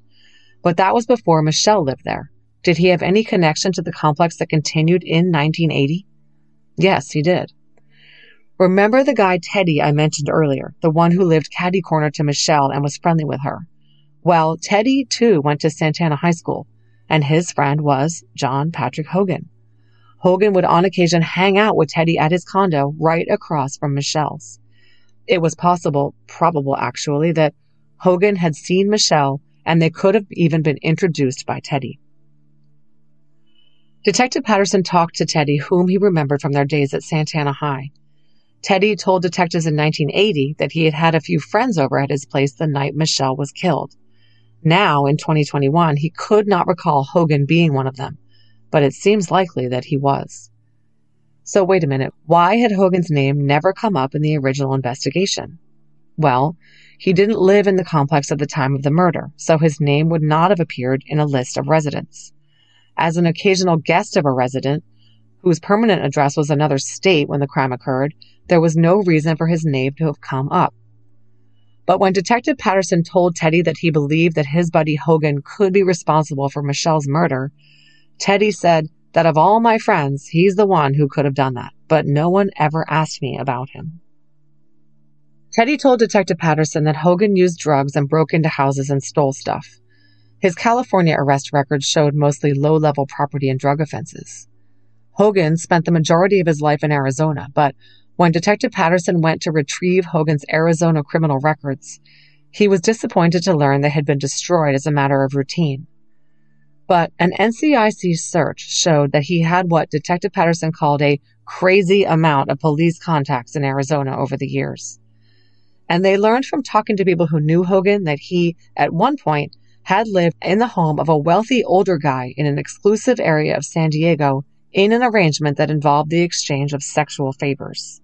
But that was before Michelle lived there. Did he have any connection to the complex that continued in 1980? Yes, he did. Remember the guy Teddy I mentioned earlier, the one who lived caddy corner to Michelle and was friendly with her? Well, Teddy too went to Santana High School, and his friend was John Patrick Hogan. Hogan would on occasion hang out with Teddy at his condo right across from Michelle's. It was possible, probable actually, that Hogan had seen Michelle and they could have even been introduced by Teddy. Detective Patterson talked to Teddy, whom he remembered from their days at Santana High. Teddy told detectives in 1980 that he had had a few friends over at his place the night Michelle was killed. Now, in 2021, he could not recall Hogan being one of them but it seems likely that he was. So wait a minute, why had Hogan's name never come up in the original investigation? Well, he didn't live in the complex at the time of the murder, so his name would not have appeared in a list of residents. As an occasional guest of a resident, whose permanent address was another state when the crime occurred, there was no reason for his name to have come up. But when Detective Patterson told Teddy that he believed that his buddy Hogan could be responsible for Michelle's murder, Teddy said that of all my friends, he's the one who could have done that, but no one ever asked me about him. Teddy told Detective Patterson that Hogan used drugs and broke into houses and stole stuff. His California arrest records showed mostly low level property and drug offenses. Hogan spent the majority of his life in Arizona, but when Detective Patterson went to retrieve Hogan's Arizona criminal records, he was disappointed to learn they had been destroyed as a matter of routine. But an NCIC search showed that he had what Detective Patterson called a crazy amount of police contacts in Arizona over the years. And they learned from talking to people who knew Hogan that he, at one point, had lived in the home of a wealthy older guy in an exclusive area of San Diego in an arrangement that involved the exchange of sexual favors.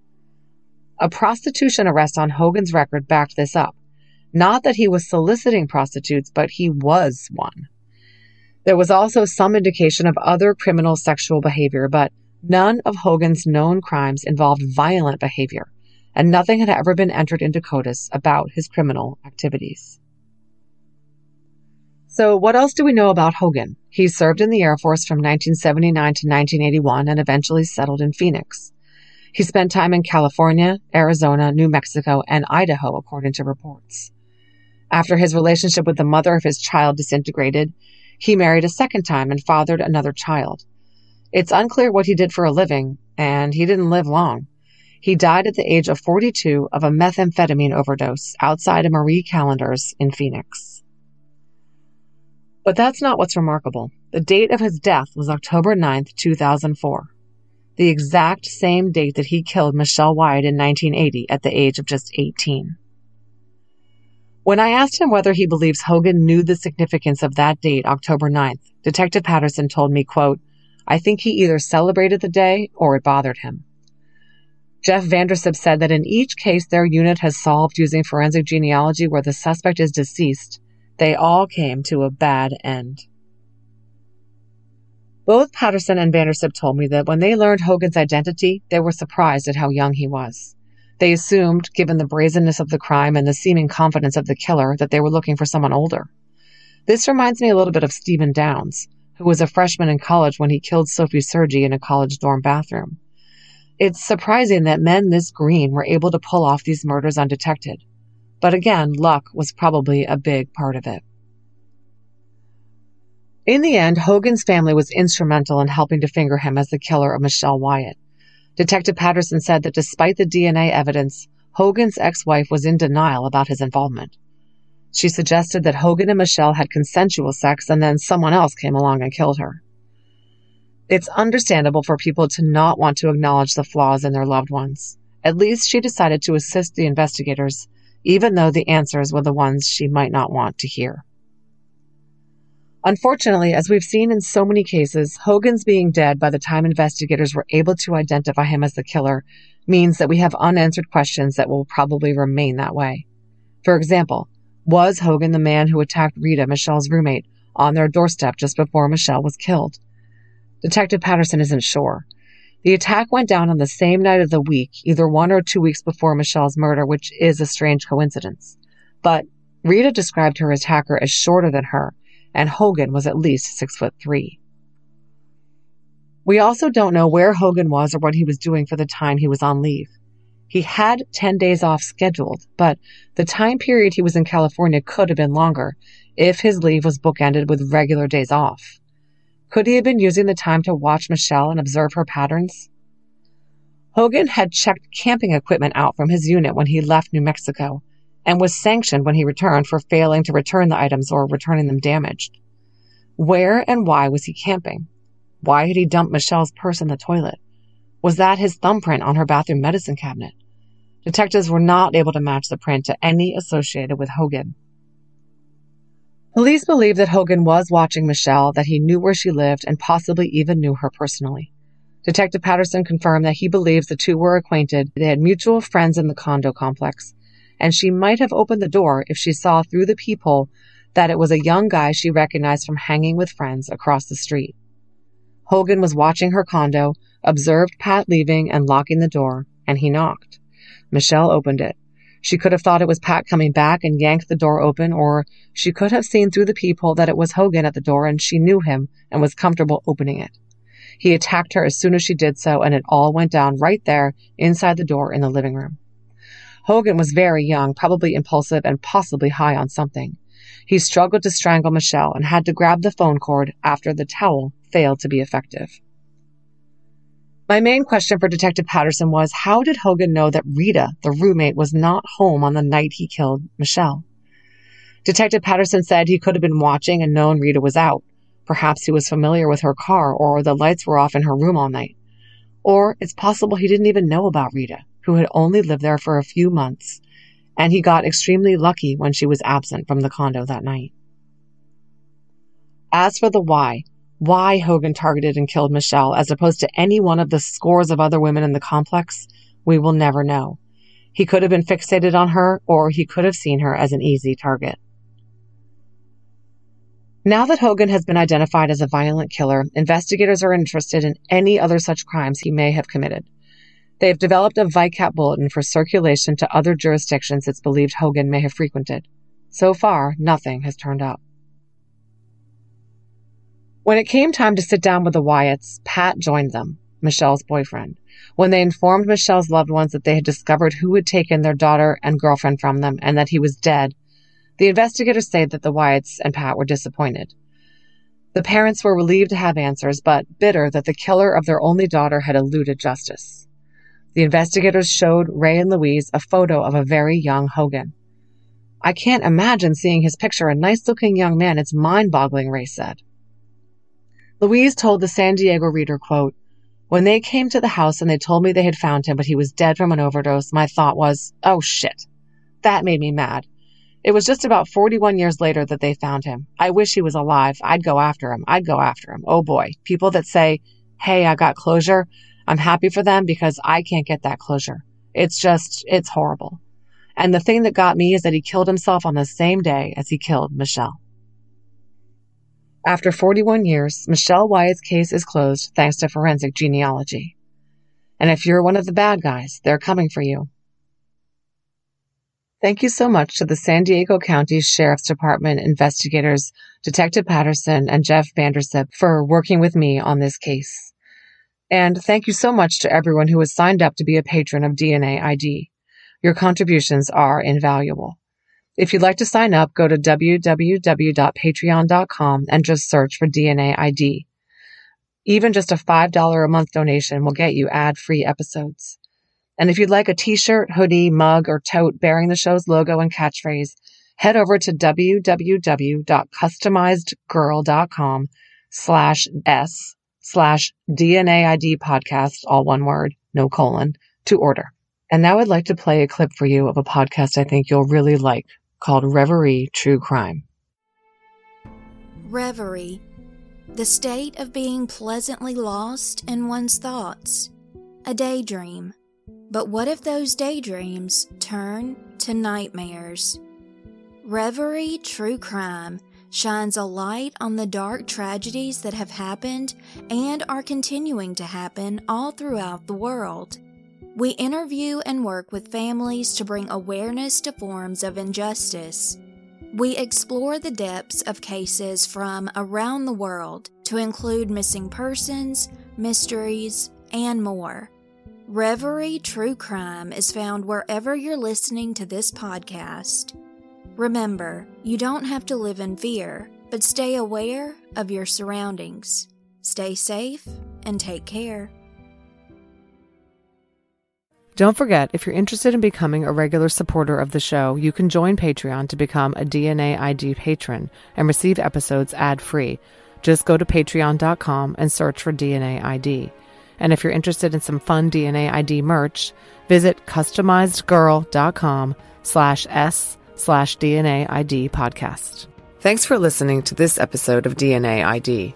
A prostitution arrest on Hogan's record backed this up. Not that he was soliciting prostitutes, but he was one. There was also some indication of other criminal sexual behavior, but none of Hogan's known crimes involved violent behavior, and nothing had ever been entered into CODIS about his criminal activities. So, what else do we know about Hogan? He served in the Air Force from 1979 to 1981 and eventually settled in Phoenix. He spent time in California, Arizona, New Mexico, and Idaho, according to reports. After his relationship with the mother of his child disintegrated, he married a second time and fathered another child. It's unclear what he did for a living, and he didn't live long. He died at the age of 42 of a methamphetamine overdose outside of Marie Callender's in Phoenix. But that's not what's remarkable. The date of his death was October 9, 2004, the exact same date that he killed Michelle Wyatt in 1980 at the age of just 18. When I asked him whether he believes Hogan knew the significance of that date, October 9th, Detective Patterson told me, quote, I think he either celebrated the day or it bothered him. Jeff Vandersip said that in each case their unit has solved using forensic genealogy where the suspect is deceased, they all came to a bad end. Both Patterson and Vandersip told me that when they learned Hogan's identity, they were surprised at how young he was. They assumed, given the brazenness of the crime and the seeming confidence of the killer, that they were looking for someone older. This reminds me a little bit of Steven Downs, who was a freshman in college when he killed Sophie Sergie in a college dorm bathroom. It's surprising that men this green were able to pull off these murders undetected. But again, luck was probably a big part of it. In the end, Hogan's family was instrumental in helping to finger him as the killer of Michelle Wyatt. Detective Patterson said that despite the DNA evidence, Hogan's ex wife was in denial about his involvement. She suggested that Hogan and Michelle had consensual sex and then someone else came along and killed her. It's understandable for people to not want to acknowledge the flaws in their loved ones. At least she decided to assist the investigators, even though the answers were the ones she might not want to hear. Unfortunately, as we've seen in so many cases, Hogan's being dead by the time investigators were able to identify him as the killer means that we have unanswered questions that will probably remain that way. For example, was Hogan the man who attacked Rita, Michelle's roommate, on their doorstep just before Michelle was killed? Detective Patterson isn't sure. The attack went down on the same night of the week, either one or two weeks before Michelle's murder, which is a strange coincidence. But Rita described her attacker as shorter than her, and Hogan was at least six foot three. We also don't know where Hogan was or what he was doing for the time he was on leave. He had 10 days off scheduled, but the time period he was in California could have been longer if his leave was bookended with regular days off. Could he have been using the time to watch Michelle and observe her patterns? Hogan had checked camping equipment out from his unit when he left New Mexico, and was sanctioned when he returned for failing to return the items or returning them damaged. Where and why was he camping? Why had he dumped Michelle's purse in the toilet? Was that his thumbprint on her bathroom medicine cabinet? Detectives were not able to match the print to any associated with Hogan. Police believe that Hogan was watching Michelle, that he knew where she lived, and possibly even knew her personally. Detective Patterson confirmed that he believes the two were acquainted. They had mutual friends in the condo complex and she might have opened the door if she saw through the peephole that it was a young guy she recognized from hanging with friends across the street. Hogan was watching her condo, observed Pat leaving and locking the door, and he knocked. Michelle opened it. She could have thought it was Pat coming back and yanked the door open, or she could have seen through the peephole that it was Hogan at the door and she knew him and was comfortable opening it. He attacked her as soon as she did so, and it all went down right there inside the door in the living room. Hogan was very young, probably impulsive, and possibly high on something. He struggled to strangle Michelle and had to grab the phone cord after the towel failed to be effective. My main question for Detective Patterson was how did Hogan know that Rita, the roommate, was not home on the night he killed Michelle? Detective Patterson said he could have been watching and known Rita was out. Perhaps he was familiar with her car or the lights were off in her room all night. Or it's possible he didn't even know about Rita who had only lived there for a few months, and he got extremely lucky when she was absent from the condo that night. As for the why, why Hogan targeted and killed Michelle as opposed to any one of the scores of other women in the complex, we will never know. He could have been fixated on her, or he could have seen her as an easy target. Now that Hogan has been identified as a violent killer, investigators are interested in any other such crimes he may have committed. They have developed a VICAP bulletin for circulation to other jurisdictions it's believed Hogan may have frequented. So far, nothing has turned up. When it came time to sit down with the Wyatts, Pat joined them, Michelle's boyfriend, when they informed Michelle's loved ones that they had discovered who had taken their daughter and girlfriend from them and that he was dead. The investigators say that the Wyatts and Pat were disappointed. The parents were relieved to have answers, but bitter that the killer of their only daughter had eluded justice. The investigators showed Ray and Louise a photo of a very young Hogan. I can't imagine seeing his picture, a nice looking young man. It's mind boggling, Ray said. Louise told the San Diego Reader, quote, When they came to the house and they told me they had found him, but he was dead from an overdose, my thought was, oh shit. That made me mad. It was just about 41 years later that they found him. I wish he was alive. I'd go after him. I'd go after him. Oh boy. People that say, hey, I got closure. I'm happy for them because I can't get that closure. It's just, it's horrible. And the thing that got me is that he killed himself on the same day as he killed Michelle. After 41 years, Michelle Wyatt's case is closed thanks to forensic genealogy. And if you're one of the bad guys, they're coming for you. Thank you so much to the San Diego County Sheriff's Department investigators, Detective Patterson and Jeff Vandersip, for working with me on this case. And thank you so much to everyone who has signed up to be a patron of DNA ID. Your contributions are invaluable. If you'd like to sign up, go to www.patreon.com and just search for DNA ID. Even just a $5 a month donation will get you ad free episodes. And if you'd like a t-shirt, hoodie, mug, or tote bearing the show's logo and catchphrase, head over to www.customizedgirl.com slash S slash DNAID podcast, all one word, no colon, to order. And now I'd like to play a clip for you of a podcast I think you'll really like called Reverie True Crime. Reverie, the state of being pleasantly lost in one's thoughts, a daydream but what if those daydreams turn to nightmares? Reverie True Crime shines a light on the dark tragedies that have happened and are continuing to happen all throughout the world. We interview and work with families to bring awareness to forms of injustice. We explore the depths of cases from around the world to include missing persons, mysteries, and more. Reverie True Crime is found wherever you're listening to this podcast. Remember, you don't have to live in fear, but stay aware of your surroundings. Stay safe and take care. Don't forget, if you're interested in becoming a regular supporter of the show, you can join Patreon to become a DNA ID patron and receive episodes ad free. Just go to patreon.com and search for DNA ID. And if you're interested in some fun DNA ID merch, visit customizedgirl.com slash S slash DNA ID podcast. Thanks for listening to this episode of DNA ID.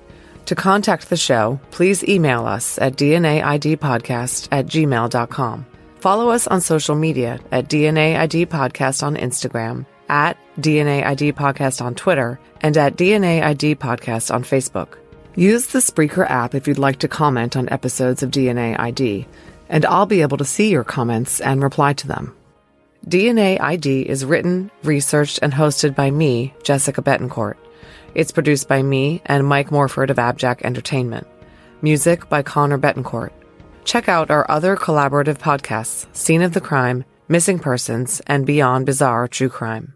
To contact the show, please email us at DNAIDpodcast at gmail.com. Follow us on social media at DNA ID Podcast on Instagram, at DNA ID Podcast on Twitter, and at DNA ID Podcast on Facebook. Use the Spreaker app if you'd like to comment on episodes of DNA ID, and I'll be able to see your comments and reply to them. DNA ID is written, researched, and hosted by me, Jessica Betancourt. It's produced by me and Mike Morford of Abjack Entertainment. Music by Connor Betancourt. Check out our other collaborative podcasts, Scene of the Crime, Missing Persons, and Beyond Bizarre True Crime.